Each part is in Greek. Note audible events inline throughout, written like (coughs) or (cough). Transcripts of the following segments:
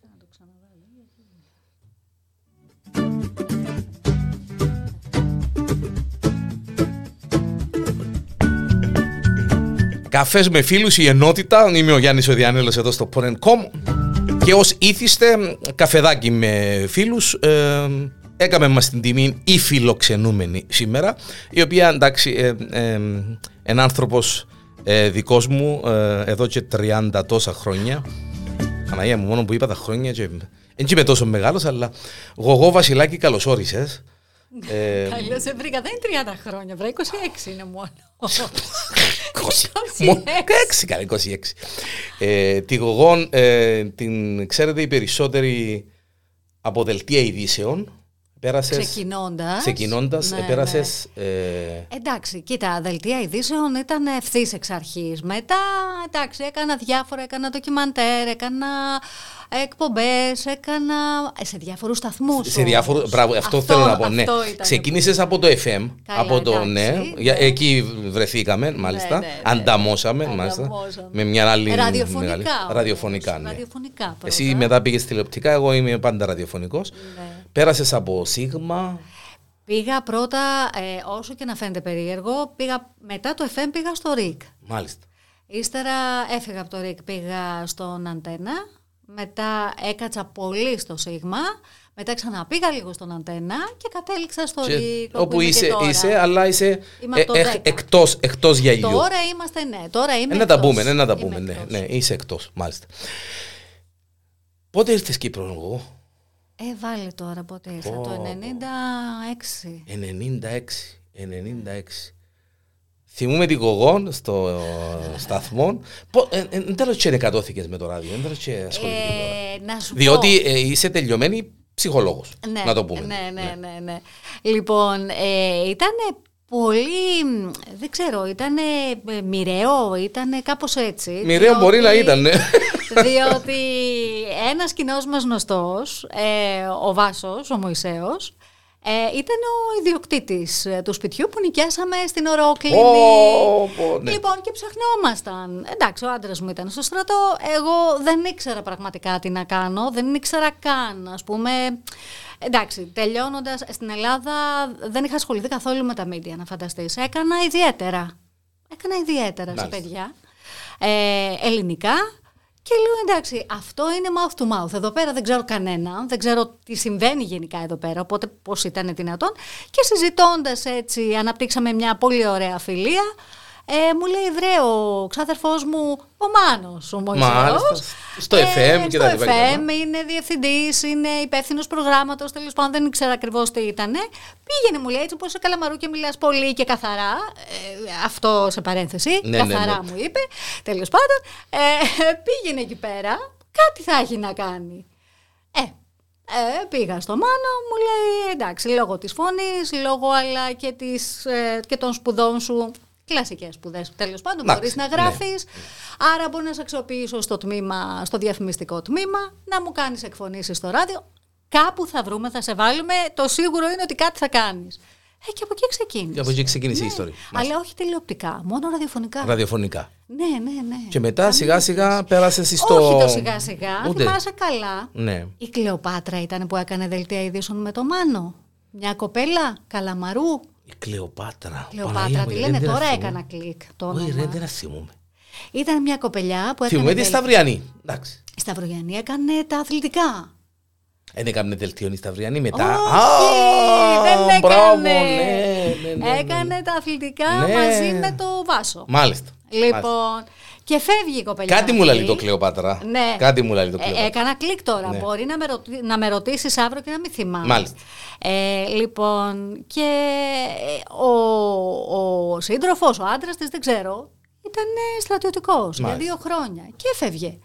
Κάτσε να το ξαναβάλω. γιατί- Καφές με φίλους, η ενότητα. Είμαι ο Γιάννης ο Διανέλο εδώ στο Porn.com. Και ως ήθιστε, καφεδάκι με φίλους. Ε, έκαμε μας την τιμή η φιλοξενούμενη σήμερα. Η οποία εντάξει, ε, ε, ένα άνθρωπος ε, δικός μου ε, εδώ και 30 τόσα χρόνια. Παναγία μου, μόνο που είπα τα χρόνια. Και, δεν είμαι τόσο μεγάλος, αλλά γογό Βασιλάκη, καλώ όρισε. Ε, Καλώς σε βρήκα. Δεν είναι 30 χρόνια, βρε. 26 είναι μόνο. 20. Μόνο 26, καλά, 26. Ε, τη Γογόν ε, την ξέρετε οι περισσότεροι από δελτία ειδήσεων. Πέρασες, Ξεκινώντας. ξεκινώντας, Ναι, ε, πέρασες, ε, Εντάξει, κοίτα, δελτία ειδήσεων ήταν ευθύς εξ αρχής. Μετά, εντάξει, έκανα διάφορα, έκανα ντοκιμαντέρ, έκανα εκπομπές, έκανα. ε, σε διάφορους σταθμούς. σε διάφορους. Μπράβο, αυτό, θέλω να πω. Ναι. Ξεκίνησες από το FM. Καλά, από το, εντάξει, ναι, ναι. για- Εκεί βρεθήκαμε, μάλιστα. ναι, ναι. Ανταμώσαμε, μάλιστα. Ανταμώσαμε. Με μια άλλη. Ραδιοφωνικά. μεγάλη- όμως. Ραδιοφωνικά, ναι. Ραδιοφωνικά πρώτα. Εσύ μετά πήγες τηλεοπτικά, εγώ είμαι πάντα ραδιοφωνικός. Ναι. Πέρασες από Σίγμα. Πήγα πρώτα, ε, όσο και να φαίνεται περίεργο, πήγα, μετά το FM πήγα στο ΡΙΚ. Μάλιστα. Ύστερα έφυγα από το ΡΙΚ, πήγα στον Αντένα. Μετά έκατσα πολύ στο Σίγμα. Μετά ξαναπήγα λίγο στον Αντένα και κατέληξα στο Και ΡΙΚ. όπου είμαι και είσαι, τώρα. είσαι, αλλά είσαι Είμαι ε, από το ε, 10. εκτός, εκτός γυαλιού. Τώρα είμαστε, ναι. Τώρα είμαι Ε, να τα εκτός. πούμε, ναι, να τα Είμαι πούμε. Ναι, εκτός. ναι, είσαι εκτός, μάλιστα. Πότε ήρθες Κύπρο εγώ, Ε, βάλε τώρα πότε ήρθα. Πω, Το πω. 96. 96, 96. Θυμούμε την κογόν στο σταθμό. Πο- ε, ε, εν τέλος και εκατώθηκες με το ράδιο, εν τέλος και ασχοληθήκες με το ράδιο. Ε, να σου Διότι πω. ε, είσαι τελειωμένη ψυχολόγος, Ναι, να το πούμε. Ναι, ναι, ναι. ναι. Λοιπόν, ε, ήταν πολύ, μ, δεν ξέρω, ήταν μοιραίο, ήταν κάπως έτσι. Μοιραίο μπορεί να ήταν, ναι. Διότι ένας κοινός μας γνωστός, ε, ο Βάσος, ο Μωυσέος, ε, ήταν ο ιδιοκτήτης ε, του σπιτιού που νοικιάσαμε στην Ορόκληνη. Πω, πω, ναι. Λοιπόν, και ψαχνόμασταν. Εντάξει, ο άντρας μου ήταν στο στρατό. Εγώ δεν ήξερα πραγματικά τι να κάνω. Δεν ήξερα καν, ας πούμε. Εντάξει, τελειώνοντας στην Ελλάδα, δεν είχα ασχοληθεί καθόλου με τα μίντια, να φανταστείς. Έκανα ιδιαίτερα. Έκανα ιδιαίτερα σε Μάλιστα. παιδιά. Ε, ελληνικά. Και λέω εντάξει, αυτό είναι mouth to mouth. Εδώ πέρα δεν ξέρω κανένα, δεν ξέρω τι συμβαίνει γενικά εδώ πέρα, οπότε πώς ήταν δυνατόν. Και συζητώντας έτσι, αναπτύξαμε μια πολύ ωραία φιλία. Ε, μου λέει βρε ο ξάδερφός μου ο Μάνος ο Μωυσέος. Μάλιστα. Στο FM και στο τα λοιπά και τα λοιπά. FM είναι διευθυντής, είναι υπεύθυνος προγράμματος, τέλος πάντων δεν ήξερα ακριβώς τι ήταν. Πήγαινε μου λέει έτσι πως σε καλαμαρού και μιλάς πολύ και καθαρά. Ε, αυτό σε παρένθεση, Ναι, ναι, καθαρά ναι. μου είπε. Τέλος πάντων, ε, πήγαινε εκεί πέρα, κάτι θα έχει να κάνει. Ε, ε, πήγα στο Μάνο, μου λέει εντάξει, λόγω της φωνής, λόγω αλλά και, της, ε, και των σπουδών σου, κλασικές σπουδές τέλος πάντων, Εντάξει, μπορείς να ναι. γράφεις, άρα μπορεί να σε αξιοποιήσω στο τμήμα, στο διαφημιστικό τμήμα, να μου κάνεις εκφωνήσεις στο ράδιο, κάπου θα βρούμε, θα σε βάλουμε, το σίγουρο είναι ότι κάτι θα κάνεις. Ε, και από εκεί ξεκίνησε. Και από εκεί ξεκίνησε η ιστορία. Αλλά όχι τηλεοπτικά, μόνο ραδιοφωνικά. Ραδιοφωνικά. Ναι, ναι, ναι. Και μετά σιγά σιγά πέρασες στο. Όχι το σιγά σιγά, Ούτε. θυμάσαι καλά. Ναι. Η Κλεοπάτρα ήταν που έκανε δελτία ειδήσεων με το Μάνο. Μια κοπέλα, Καλαμαρού. Η Κλεοπάτρα. Κλεοπάτρα, Παναγία μου, τη ρε, λένε δεν τώρα, τα θυμούμαι. έκανα κλικ το Όχι, ρε, όνομα. δεν τα θυμούμαι. Ήταν μια κοπελιά που έκανε. Θυμούμαι τη δελ- Σταυριανή. Εντάξει. Η Σταυρογιαννή έκανε τα αθλητικά. Δεν έκανε δελτίο η Σταυριανή μετά. Όχι, Α, δεν έκανε. Μπράβο, ναι, ναι, ναι, ναι. Έκανε τα αθλητικά Ναι. μαζί με το Βάσο. Μάλιστα. Μάλιστα. Λοιπόν, και φεύγει η κοπελιά. Κάτι μου αυτή. λέει το Κλεοπάτρα. Ναι. Κάτι μου λέει το Ε, Κλεοπάτρα. έκανα κλικ τώρα. Ναι. Μπορεί να με, ρωτη... να με ρωτήσεις αύριο και να μην θυμάμαι. Μάλιστα. Ε, λοιπόν, και ε, ο, ο σύντροφος, ο άντρας της, δεν ξέρω, ήταν στρατιωτικός για Μάλιστα. δύο χρόνια. Και έφευγε.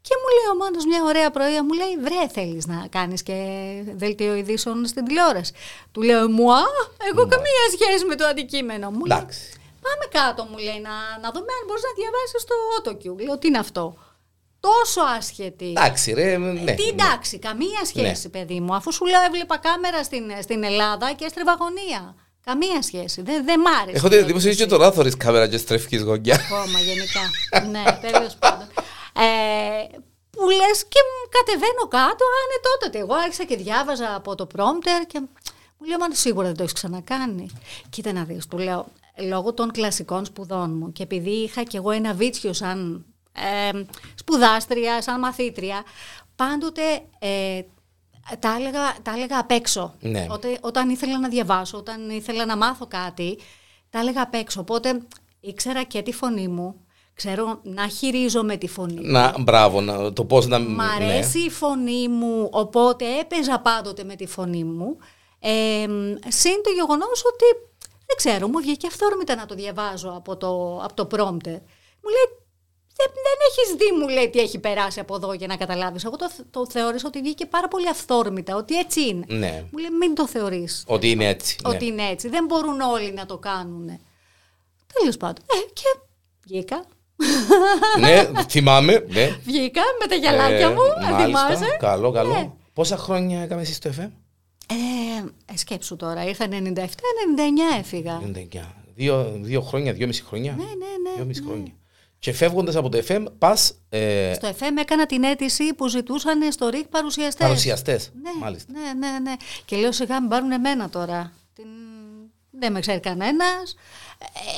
Και μου λέει ο Μάνος μια ωραία πρωία, μου λέει βρε θέλεις να κάνεις και δελτίο ειδήσεων στην τηλεόραση. Του λέω μουά, εγώ καμία σχέση με το αντικείμενο. Μου λέει, Εντάξει. Πάμε κάτω, μου λέει, να, να δούμε αν μπορείς να διαβάσεις το AutoCue. Λέω, τι είναι αυτό; Τόσο άσχετη. Εντάξει, ρε. Ναι. Τι εντάξει, καμία σχέση, παιδί μου. Αφού σου λέω, έβλεπα κάμερα στην, στην Ελλάδα και έστρεβα γωνία. Καμία σχέση. Δεν, δεν μ' άρεσε. Έχω την εντύπωση ότι και τώρα θωρείς κάμερα και στρέφεις γωνιά. Ακόμα γενικά. ναι, τέλος πάντων. Ε, που λες και μου κατεβαίνω κάτω, ανετότατη. Εγώ άρχισα και διάβαζα από το prompter και μου λέει, μα σίγουρα δεν το έχεις ξανακάνει. Κοίτα να δεις, του λέω, λόγω των κλασικών σπουδών μου και επειδή είχα κι εγώ ένα βίτσιο σαν ε, σπουδάστρια, σαν μαθήτρια, πάντοτε ε, τα, έλεγα, τα έλεγα απ' έξω. Ναι. Όταν, όταν ήθελα να διαβάσω, όταν ήθελα να μάθω κάτι, τα έλεγα απ' έξω. Οπότε ήξερα και τη φωνή μου, ξέρω να χειρίζομαι τη φωνή μου. Να, μπράβο, να, το πώς να... Μ' ναι. αρέσει η φωνή μου, οπότε έπαιζα πάντοτε με τη φωνή μου. Ε, συν το γεγονός ότι, δεν ξέρω, μου βγήκε αυθόρμητα να το διαβάζω από το, από το prompter. Μου λέει, δεν, δεν έχεις δει, μου λέει, τι έχει περάσει από εδώ για να καταλάβεις. Εγώ το, το θεώρησα ότι βγήκε πάρα πολύ αυθόρμητα, ότι έτσι είναι. Ναι. Μου λέει, μην το θεωρείς Ότι είναι έτσι. ναι. ότι είναι έτσι. Δεν μπορούν όλοι να το κάνουν. Τέλος πάντων. Ε, και βγήκα. ναι, θυμάμαι. Ναι. Βγήκα με τα γυαλάκια μου, μάλιστα. θυμάσαι. Καλό, καλό. Ναι. Πόσα χρόνια έκαμε εσύ στο FM? Ε, ε, σκέψου τώρα, ήρθα 97-99 έφυγα. 99. Δύο, δύο χρόνια, δυόμιση χρόνια. Ναι, ναι, ναι, Δυόμιση χρόνια. Και φεύγοντας από το FM, πας ε, Στο FM έκανα την αίτηση που ζητούσαν στο ΡΙΚ παρουσιαστές. παρουσιαστές. Ναι, Μάλιστα. ναι, ναι, ναι. Και λέω σιγά μην πάρουν εμένα τώρα. Την... Δεν με ξέρει κανένας.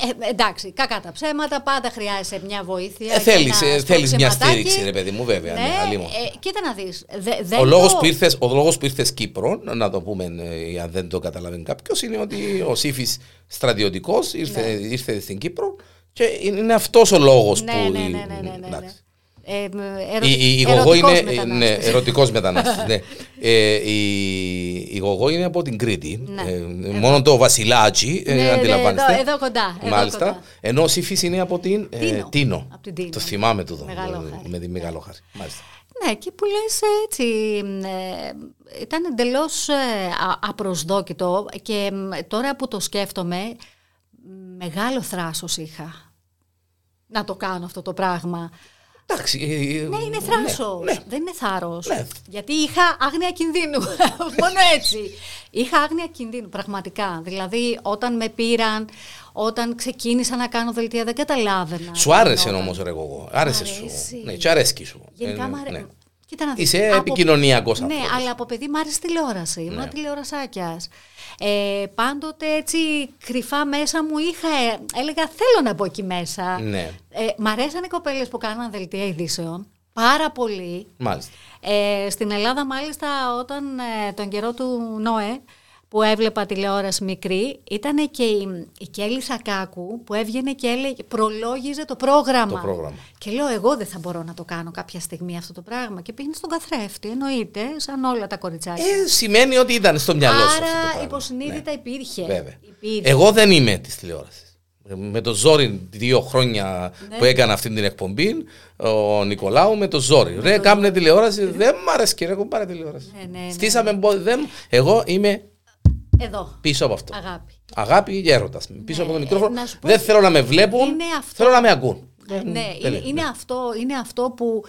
Ε, ε, εντάξει, κακά τα ψέματα, πάντα χρειάζεσαι μια βοήθεια. Ε, και θέλεις, ένα ε, θέλεις μια σπροξηματάκι. στήριξη, ρε παιδί μου, βέβαια. Ναι, Ναι, αλλήμον. ε, κοίτα να δεις. Δε, δεν Ο λόγος, το- που ήρθες, ο λόγος που ήρθες Κύπρο, να το πούμε ε, αν δεν το καταλαβαίνει κάποιος, είναι ότι ο Σύφης στρατιωτικός ήρθε, ήρθε στην Κύπρο και είναι αυτός ο λόγος Ναι, που... ναι, ναι, ναι, ναι, ναι, ναι. εντάξει. Ε, ε, Η, η, η ερωτικός γογό είναι μετανάστης. ναι, ερωτικός μετανάστης. ναι. ε, η, η γογό είναι από την Κρήτη. Ναι. Ε, μόνο το βασιλάκι, ε, Ναι, ναι, αντιλαμβάνεστε. εδώ- εδώ κοντά, εδώ Μάλιστα. κοντά. Ενώ ο Σύφης είναι από την ε, Τίνο. Τίνο. Από την Τίνο. Το θυμάμαι τούτο. Μεγαλόχαρη. Με τη Μεγαλόχαρη. Μάλιστα. Ναι, και που λες έτσι, ε, ήταν εντελώς ε, α- απροσδόκητο και μ, τώρα που το σκέφτομαι, μεγάλο θράσος είχα να το κάνω αυτό το πράγμα. Εντάξει. ε, Ναι, είναι θράσος, ναι. δεν είναι θάρρος. Ναι. Γιατί είχα άγνοια κινδύνου, (laughs) μόνο έτσι. Είχα άγνοια κινδύνου, πραγματικά. Δηλαδή, όταν με πήραν, όταν ξεκίνησα να κάνω δελτία, δεν καταλάβαινα. Σου άρεσε Γινόταν. όμως, ρε εγώ. Άρεσε Μ' σου. αρέσει. Ναι, και αρέσκει σου. Γενικά Ε, μ' αρέ- ναι. Κοίτα να δεις, Είσαι από- επικοινωνιακός Ναι, άνθρωπος. αλλά από παιδί μ' άρεσε τηλεόραση. Ναι. Ήμουν τηλεορασάκιας. Ε, πάντοτε έτσι κρυφά μέσα μου είχα, ε, έλεγα θέλω να μπω εκεί μέσα. Ναι. Ε, μ' αρέσαν οι κοπέλες που κάναν δελτία ειδήσεων. Πάρα πολύ. Μάλιστα. Ε, στην Ελλάδα μάλιστα όταν ε, τον καιρό του Νόε που έβλεπα τηλεόραση μικρή ήταν και η, η Κέλλη Σακάκου που έβγαινε και έλεγε, προλόγιζε το πρόγραμμα. Το πρόγραμμα. Και λέω εγώ δεν θα μπορώ να το κάνω κάποια στιγμή αυτό το πράγμα και πήγαινε στον καθρέφτη εννοείται σαν όλα τα κοριτσάκια. Ε, σημαίνει ότι ήταν στο μυαλό σου. αυτό το Άρα πράγμα. υποσυνείδητα Ναι. υπήρχε. Βέβαια. υπήρχε. Εγώ δεν είμαι της τηλεόρασης. Με το ζόρι δύο χρόνια Ναι. που έκανα αυτή την εκπομπή, ο Νικολάου με το ζόρι. Ρε, κάμνε τηλεόραση, δεν μ' αρέσει κύριε, έχω πάρει τηλεόραση. Ναι, ναι, ναι. Στήσαμε, μπο- δεν, εγώ είμαι Εδώ. πίσω από αυτό. Αγάπη. Αγάπη και έρωτας. Πίσω από το ε, μικρόφωνο. να σου πω- Δεν θέλω να με βλέπουν, Είναι αυτό. θέλω να με ακούν. Ναι, είναι, τέλεια, είναι ναι. αυτό, είναι αυτό που,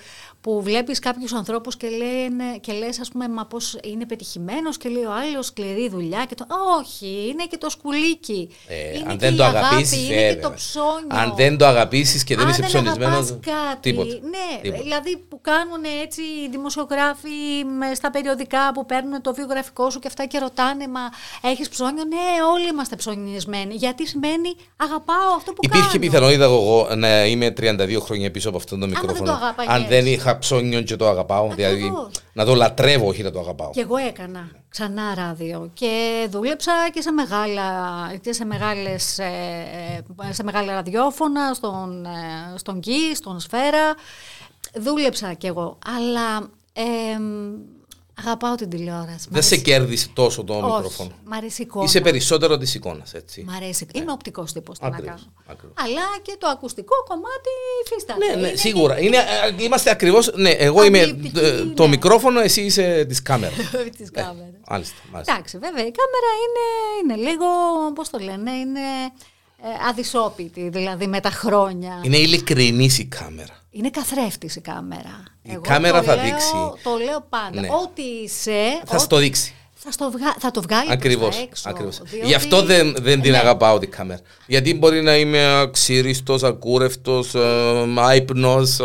που βλέπεις κάποιους ανθρώπους και, λένε, και λες ας πούμε μα πώς είναι πετυχημένος και λέει ο άλλος σκληρή δουλειά και το όχι, είναι και το σκουλίκι. Ε, είναι αν και δεν η το αγάπη, αγαπήσεις, είναι και το ψώνιο. Αν δεν το αγαπήσεις και δεν Αν είσαι ψωνισμένος. αγαπάς κάτι, Τίποτα. ναι, Τίποτα. δηλαδή που κάνουν έτσι οι δημοσιογράφοι με- στα περιοδικά που παίρνουν το βιογραφικό σου και αυτά και ρωτάνε μα έχεις ψώνιο, ναι όλοι είμαστε ψωνισμένοι, γιατί σημαίνει αγαπάω αυτό που Υπήρχε κάνω. πιθανότητα εγώ να είμαι 32 χρόνια πίσω από αυτό το δεν μικρόφωνο. το αγάπαγες. αν δεν είχα ψώνιο και το αγαπάω. Δηλαδή Ακριβώς. να το λατρεύω, όχι να το αγαπάω. Και εγώ έκανα ξανά ράδιο και δούλεψα και σε, μεγάλα, και σε, μεγάλες, ε, ε, σε μεγάλα ραδιόφωνα, στον, ε, στον Κι, στον Σφαίρα. Δούλεψα κι εγώ, αλλά ε, αγαπάω την τηλεόραση. Μ' Δεν σε αρέσει- κέρδισε τόσο το Όχι, μικρόφωνο. Μ' αρέσει η εικόνα. Είσαι περισσότερο της εικόνας, έτσι. Μ' αρέσει. Είμαι οπτικός τύπος, τι να Ακριβώς, κάνω. ακριβώς. Αλλά και το ακουστικό κομμάτι υφίσταται. Ναι, ναι, Είναι σίγουρα. Είναι, ε, είμαστε ακριβώ. Ναι, εγώ είμαι Αντιληπτική, ε, το ναι. μικρόφωνο, εσύ είσαι της κάμερας. (laughs) της κάμερας. Μάλιστα. μάλιστα. Εντάξει, βέβαια, η κάμερα είναι, είναι λίγο, πώς το λένε, είναι ε, αδυσόπιτη, δηλαδή με τα χρόνια. Είναι ειλικρινής η κάμερα. Είναι καθρέφτης η κάμερα. Η κάμερα το θα λέω- δείξει. Το λέω πάντα. Ναι. Ό,τι είσαι, Θα ό- στο δείξει. θα, στο βγα... θα το βγάλει Ακριβώς. προς τα έξω. Ακριβώς. διότι- Γι' αυτό δεν, δεν την Ναι. αγαπάω την κάμερα. Γιατί μπορεί να είμαι αξίριστος, ακούρευτος, άϊπνος,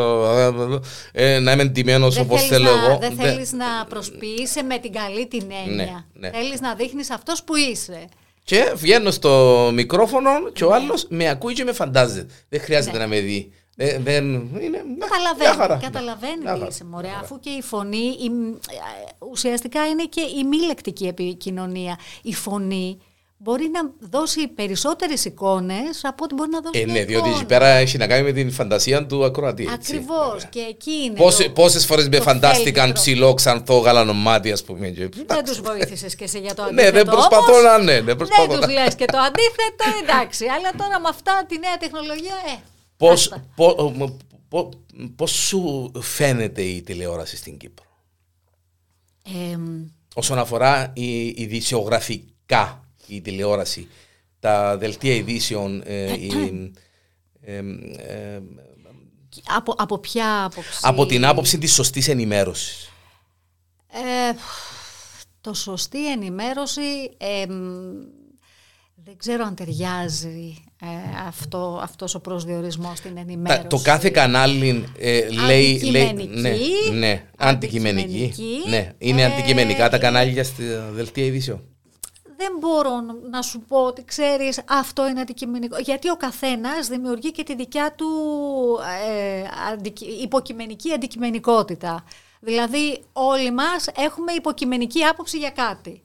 να είμαι εντυμένος Δεν όπως θέλεις θέλω να, εγώ. Δεν Δεν- θέλεις να προσποιείσαι με την καλή την έννοια. ναι. Θέλεις να δείχνεις αυτός που είσαι. Και βγαίνω στο μικρόφωνο και ο άλλος με ακούει και με φαντάζεται. Δεν χρειάζεται Ναι. να με δει. Δεν, δεν, είναι, μια Καταλαβαίνει, χαρά. καταλαβαίνει Μια τι χαρά. είσαι μωρέ, αφού και η φωνή η, ε, ουσιαστικά είναι και η μη λεκτική επικοινωνία. Η φωνή μπορεί να δώσει περισσότερες εικόνες από ό,τι μπορεί να δώσει Ε, μια ναι, διότι εικόνα. εκεί πέρα έχει να κάνει με την φαντασία του ακροατή. έτσι. Ακριβώς και εκεί είναι Πόσε, το- πόσες φορές με το φαντάστηκαν φίλτρο. ψηλό, ξανθό, γαλανομάτι, ας πούμε. και- Δεν τους βοήθησες και εσύ για το αντίθετο Ναι, δεν προσπαθώ όμως. να... Ναι, δεν προσπαθώ Δεν να... τους λες και το αντίθετο, εντάξει. Αλλά τώρα με αυτά τη νέα τεχνολογία, ε, Πώς, άστα. πο- μ- πο- πώς σου φαίνεται η τηλεόραση στην Κύπρο; Εμ, όσον αφορά η ειδησιογραφικά η τηλεόραση, τα δελτία ειδήσεων, ε, η- εμ, εμ, από, από ποια άποψη; από την άποψη της σωστής ενημέρωσης. Ε, το σωστή ενημέρωση εμ, δεν ξέρω αν ταιριάζει ε, αυτό, αυτός ο προσδιορισμός στην ενημέρωση. Τα- το κάθε κανάλι ε, λέει, λέει. Αντικειμενική. Ναι, ναι, αντικειμενική. Αντικειμενική. Ναι, είναι Ε, αντικειμενικά τα ε, κανάλια στη δελτία ειδήσεων. Δεν μπορώ να σου πω ότι ξέρεις αυτό είναι αντικειμενικό. Γιατί ο καθένας δημιουργεί και τη δικιά του ε, αντικει- υποκειμενική αντικειμενικότητα. Δηλαδή όλοι μας έχουμε υποκειμενική άποψη για κάτι.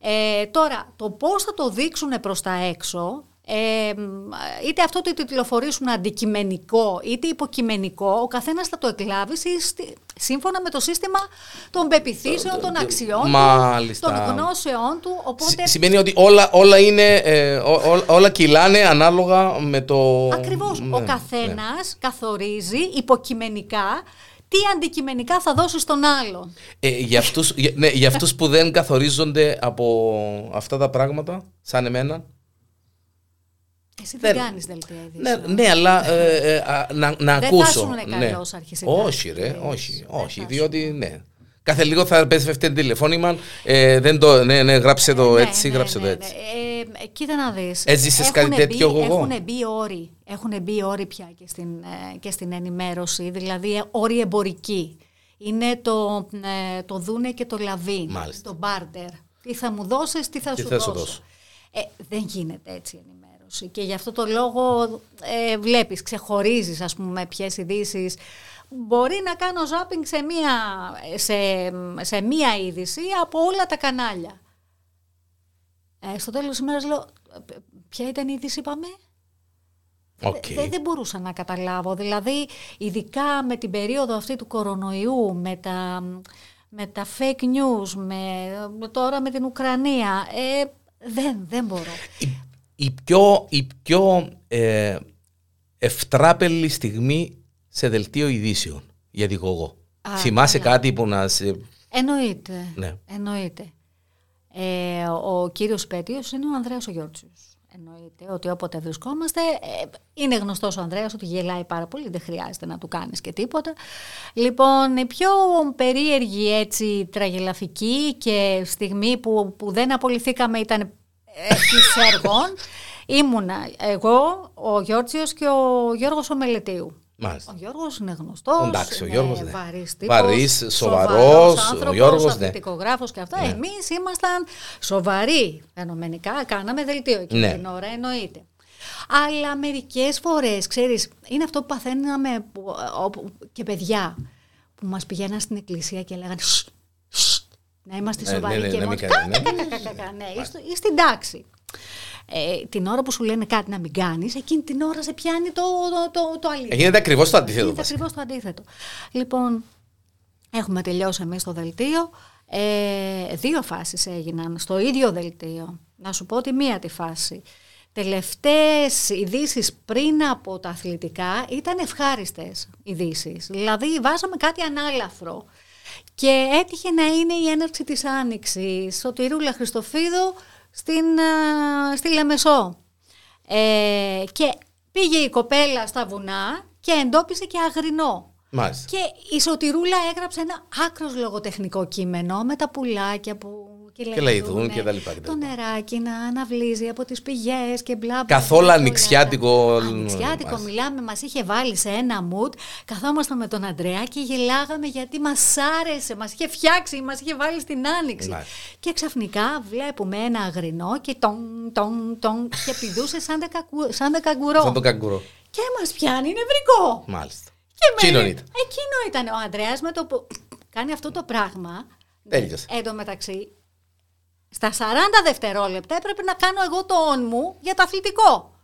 Ε, τώρα, το πώς θα το δείξουν προς τα έξω, ε, μ, είτε αυτό το τιτλοφορήσουν αντικειμενικό είτε υποκειμενικό, ο καθένας θα το εκλάβει συσ- σύμφωνα με το σύστημα των πεπιθήσεων, των αξιών Μάλιστα. του, των γνώσεών του. Οπότε, Σ- Σημαίνει ότι όλα, όλα, είναι, ε, ό- ό- όλα κυλάνε ανάλογα με το... ακριβώς, Ναι, ο ναι. καθένας καθορίζει υποκειμενικά τι αντικειμενικά θα δώσει στον άλλον. Ε, για, αυτούς, για, ναι, για αυτούς που δεν καθορίζονται από αυτά τα πράγματα, σαν εμένα. Εσύ δεν Δεν- κάνεις δελτία Ναι, ειδήσεων. ναι αλλά ε, ε, α, να, να Δεν θα ακούσω. ήσουν ναι. καλός αρχισυντάκτης Όχι, ρε, δελτία όχι, ειδήσεων. Δεν όχι. θα Διότι, ναι. Κάθε λίγο θα πέφτει τηλεφώνημα. Ε, δεν το, ναι, ναι, γράψε το Ναι, έτσι, ναι, γράψε ναι, το ναι. έτσι. Ε, ε, κοίτα να δεις. Έζησες Έχουν κάτι τέτοιο μπει- εγώ; Έχουν μπει όροι. Έχουν μπει όροι πια και στην, ε, και στην ενημέρωση, δηλαδή ε, όροι εμπορικοί. Είναι το, ε, το δούνε και το λαβή, Μάλιστα. το barter. Τι θα μου δώσεις, τι θα, Τι σου, θα σου δώσω. δώσω. Ε, δεν γίνεται έτσι η ενημέρωση και γι' αυτό το λόγο ε, βλέπεις, ξεχωρίζεις ας πούμε ποιες ειδήσεις. Μπορεί να κάνω zapping σε μία, σε, σε μία είδηση από όλα τα κανάλια. Ε, στο τέλος της ημέρας λέω, «Ε, ποια ήταν η είδηση είπαμε; Οκ. Δεν, δεν μπορούσα να καταλάβω. Δηλαδή, ειδικά με την περίοδο αυτή του κορονοϊού, με τα, με τα fake news, με, με τώρα με την Ουκρανία, ε, δεν, δεν μπορώ. Η, η πιο, η πιο ε, ευτράπελη στιγμή σε δελτίο ειδήσεων για την εγώ. Α, Θυμάσαι καλά. κάτι που να σε... Εννοείται. Ναι. Εννοείται. Ε, ο κύριος Πέτιος είναι ο Ανδρέας ο Γιώργιος. Εννοείται ότι όποτε βρισκόμαστε, ε, είναι γνωστός ο Ανδρέας ότι γελάει πάρα πολύ, δεν χρειάζεται να του κάνεις και τίποτα. Λοιπόν, η πιο περίεργη έτσι τραγελαφική και στιγμή που, που δεν απολυθήκαμε ήταν εξής έργων. Ήμουνα εγώ, ο Γιώργιος και ο Γιώργος ο Μελετίου. Μάλιστα. Ο Γιώργος είναι γνωστός, Εντάξει, ο είναι Γιώργος, ναι. βαρύς τύπος, Βαρύς, σοβαρός, ο άνθρωπος, Γιώργος, ναι. αθλητικογράφος και αυτά. Εμείς ήμασταν σοβαροί φαινομενικά, κάναμε δελτίο εκείνη Ναι. την ώρα, εννοείται. Αλλά μερικές φορές, ξέρεις, είναι αυτό που παθαίναμε που- όπου- και παιδιά που μας πηγαίναν στην εκκλησία και λέγανε «Σσ, σσ, να είμαστε Ναι, σοβαροί ναι, ναι, και να μόνο μην κάνεις, «Κα, κα, κα, κα, κα, ναι, είσαι- είσαι στην τάξη. Ε, την ώρα που σου λένε κάτι να μην κάνεις, εκείνη την ώρα σε πιάνει το, το, το, το αλήθεια. Γίνεται ακριβώς το αντίθετο. Είναι βασικά. ακριβώς το αντίθετο. Λοιπόν, έχουμε τελειώσει εμείς το δελτίο. Ε, δύο φάσεις έγιναν στο ίδιο δελτίο. Να σου πω τη μία τη φάση. Τελευταίες ειδήσεις πριν από τα αθλητικά ήταν ευχάριστες ειδήσεις. Δηλαδή βάζαμε κάτι ανάλαφρο. Και έτυχε να είναι η έναρξη της Άνοιξης. Ο Τυρούλα Χριστοφίδου στην, α, στη Λεμεσό. Ε, και πήγε η κοπέλα στα βουνά και εντόπισε και αγρινό. Μάλιστα. Και η Σωτηρούλα έγραψε ένα άκρος λογοτεχνικό κείμενο με τα πουλάκια που και, Και λαϊδούν και τα λοιπά και τα Το λοιπά. νεράκι να αναβλύζει από τις πηγές και μπλα μπλα. Καθόλου μπλα, ανοιξιάτικο, όλα μ, αυτά. Ανοιξιάτικο μας. μιλάμε, μας είχε βάλει σε ένα mood. Καθόμασταν με τον Αντρέα και γελάγαμε γιατί μας άρεσε, μας είχε φτιάξει, μας είχε βάλει στην άνοιξη. Ναι. Και ξαφνικά βλέπουμε ένα αγρινό και τον, τον, τον και πηδούσε σαν, τα κακου- σαν τα καγκουρό. Σαν το καγκουρό. Και μας πιάνει νευρικό. Μάλιστα. Και με- Εκείνον ήταν. Εκείνο ήταν ο Ανδρέας με το που κάνει αυτό το πράγμα. Τέλειωσε. Εν τω μεταξύ, στα 40 δευτερόλεπτα έπρεπε να κάνω εγώ το on μου για το αθλητικό.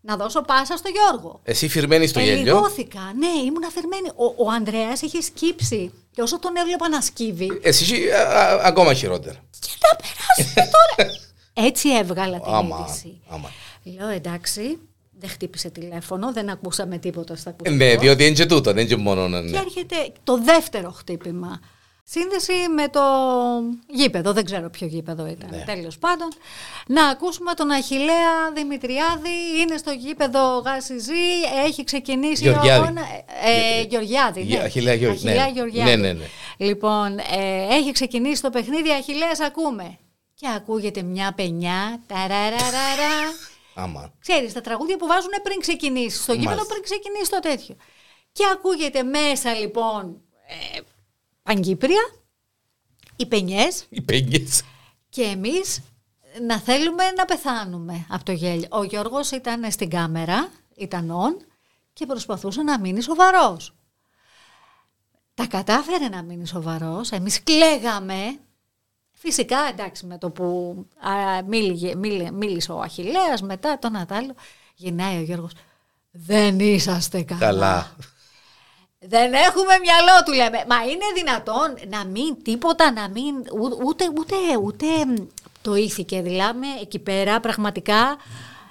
Να δώσω πάσα στο Γιώργο. Εσύ φυρμένη στο γέλιο. Ελιγώθηκα. Ναι, ήμουν αφηρμένη. Ο, ο Ανδρέας είχε σκύψει. Και όσο τον έβλεπα να σκύβει, Εσύ είσαι, α, α, ακόμα χειρότερα. και θα περάσουμε τώρα. (laughs) Έτσι έβγαλα την Άμα, είδηση. άμα. Λέω εντάξει, δεν χτύπησε τηλέφωνο, δεν ακούσαμε τίποτα στα ακουστικά. Ναι, διότι είναι και τούτο, δεν είναι και μόνο να Και ναι. έρχεται το δεύτερο χτύπημα. Σύνδεση με το γήπεδο, δεν ξέρω ποιο γήπεδο ήταν. Ναι. Τέλος πάντων, να ακούσουμε τον Αχιλέα Δημητριάδη, είναι στο γήπεδο Γάσιζή, έχει ξεκινήσει Γεωργιάδη. ο αγώνα. Ε, Γεωργιάδη, ναι. Γε- Αχιλλέα Γεωργ- Αχιλλέα ναι. Γεωργιάδη. Ναι, ναι, ναι. Λοιπόν, ε, έχει ξεκινήσει το παιχνίδι, Αχιλέας ακούμε. Και ακούγεται μια πενιά, ταραραραρα. Άμα. Ξέρεις, τα τραγούδια που βάζουν πριν ξεκινήσεις, στο γήπεδο Μάλιστα. πριν ξεκινήσεις το τέτοιο. Και ακούγεται μέσα λοιπόν ε, Παγκύπρια, οι πενιές Οι πέγγες. και εμείς να θέλουμε να πεθάνουμε από το γέλιο. Ο Γιώργος ήταν στην κάμερα, ήταν on και προσπαθούσε να μείνει σοβαρός. Τα κατάφερε να μείνει σοβαρός, εμείς κλαίγαμε. Φυσικά, εντάξει, με το που α, μίληγε, μίλη- μίλησε ο Αχιλέας, μετά τον Ατάλο, γυρνάει ο Γιώργος. Δεν είσαστε καλά. Καλά. Δεν έχουμε μυαλό του λέμε. Μα είναι δυνατόν να μην τίποτα, να μην ού- ούτε, ούτε, ούτε το ήθηκε. Δηλαδή εκεί πέρα πραγματικά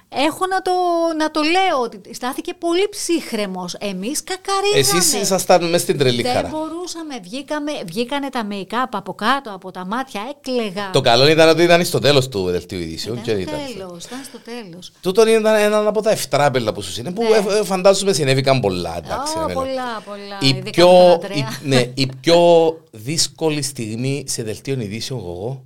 έχω να το, να το λέω ότι στάθηκε πολύ ψύχρεμος. Εμείς κακαρίζαμε. Εσείς ήσασταν μέσα στην τρελή Δεν χαρά. μπορούσαμε, βγήκαμε, βγήκανε τα make-up από κάτω, από τα μάτια, έκλεγα. Το καλό ήταν ότι ήταν στο τέλος του δελτίου ειδήσεων. και ήταν δεν στο ήταν στο- τέλος, ήταν στο τέλος. Τούτον ήταν ένα από τα εφτράπελα που σου είναι, που Ναι. ε, ε, φαντάζομαι συνέβηκαν πολλά. Εντάξει, Ω, εμένα. πολλά, πολλά. Η ειδικά πιο, με τον Αντρέα. η, ναι, η πιο δύσκολη στιγμή σε δελτίο ειδήσεων εγώ.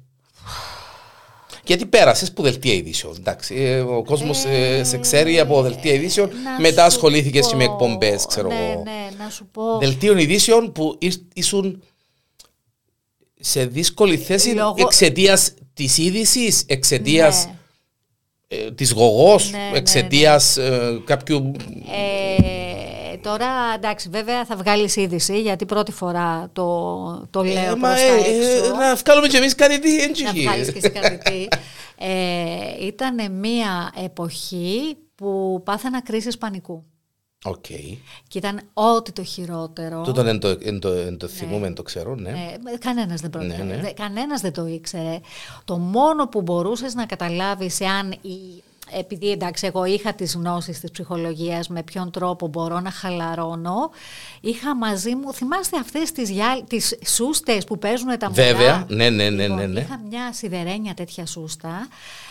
Γιατί πέρασες που δελτία ειδήσεων. Εντάξει, ε, ο κόσμος σε ξέρει από δελτία ειδήσεων. Να Μετά σου ασχολήθηκες πω, με εκπομπές, ξέρω ναι, εγώ. Ναι, να σου πω. Δελτίων ειδήσεων που ήσ- ήσουν σε δύσκολη θέση Λόγω- εξαιτίας της είδησης, εξαιτίας Ναι. ε, της γογός, Ναι, ναι, εξαιτίας κάποιου. Ε, τώρα εντάξει, βέβαια θα βγάλεις είδηση γιατί πρώτη φορά το, το λέω Ε, προς μα, τα ε, έξω. ε, να βγάλουμε κι εμείς κάτι τι να έτσι. βγάλεις και εσύ κάτι τι. (laughs) Ε, ήταν μια εποχή που πάθανα κρίσεις πανικού. Οκ. Και ήταν ό,τι το χειρότερο. Τούτον εν το, εν το, εν το θυμούμε, εν το ξέρω, ναι. Ε, κανένας δεν πρόκειται. Ναι, ναι. Δε- κανένας δεν το ήξερε. Το μόνο που μπορούσες να καταλάβεις εάν η, επειδή εντάξει εγώ είχα τις γνώσεις της ψυχολογίας με ποιον τρόπο μπορώ να χαλαρώνω είχα μαζί μου, θυμάστε αυτές τις, γυάλ, τις σούστες που παίζουν τα μωρά; Βέβαια, ναι, ναι, ναι, Λοιπόν, ναι, ναι. είχα μια σιδερένια τέτοια σούστα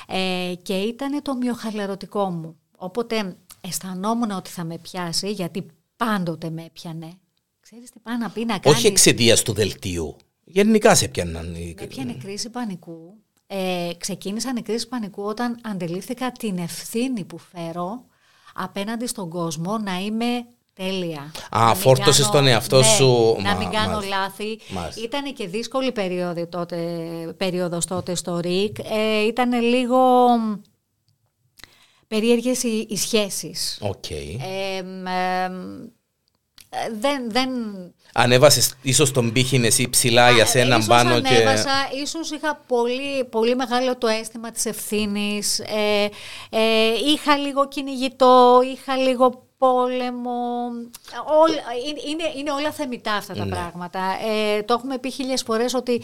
ε, και ήταν το μειοχαλαρωτικό μου οπότε αισθανόμουν ότι θα με πιάσει γιατί πάντοτε με έπιανε Ξέρεις τι πάει να πει να κάνει. Όχι εξαιτίας του δελτίου. Γενικά σε πιάνναν. οι- Με έπιανε κρίση πανικού. Ε, ξεκίνησαν οι κρίση πανικού όταν αντιλήφθηκα την ευθύνη που φέρω απέναντι στον κόσμο να είμαι τέλεια. Α, Να μην φόρτωσες κάνω- τον εαυτό ναι, σου. Να Μα- μην κάνω μάλιστα. λάθη. Μάλιστα. Ήταν και δύσκολη περίοδο τότε, περίοδος τότε στο ΡΙΚ. Ε, ήταν λίγο περίεργες οι, οι σχέσεις. Οκ. Ε, μ, ε, μ, ε, δεν, δεν, Ανέβασες ίσως τον πύχη εσύ ψηλά για σένα ίσως πάνω και. ανέβασα, ίσως είχα πολύ, πολύ μεγάλο το αίσθημα της ευθύνης, ε, ε, είχα λίγο κυνηγητό, είχα λίγο πόλεμο, όλα, είναι- είναι, είναι όλα θεμητά αυτά τα Ναι. πράγματα. Ε, το έχουμε πει χίλιες φορές ότι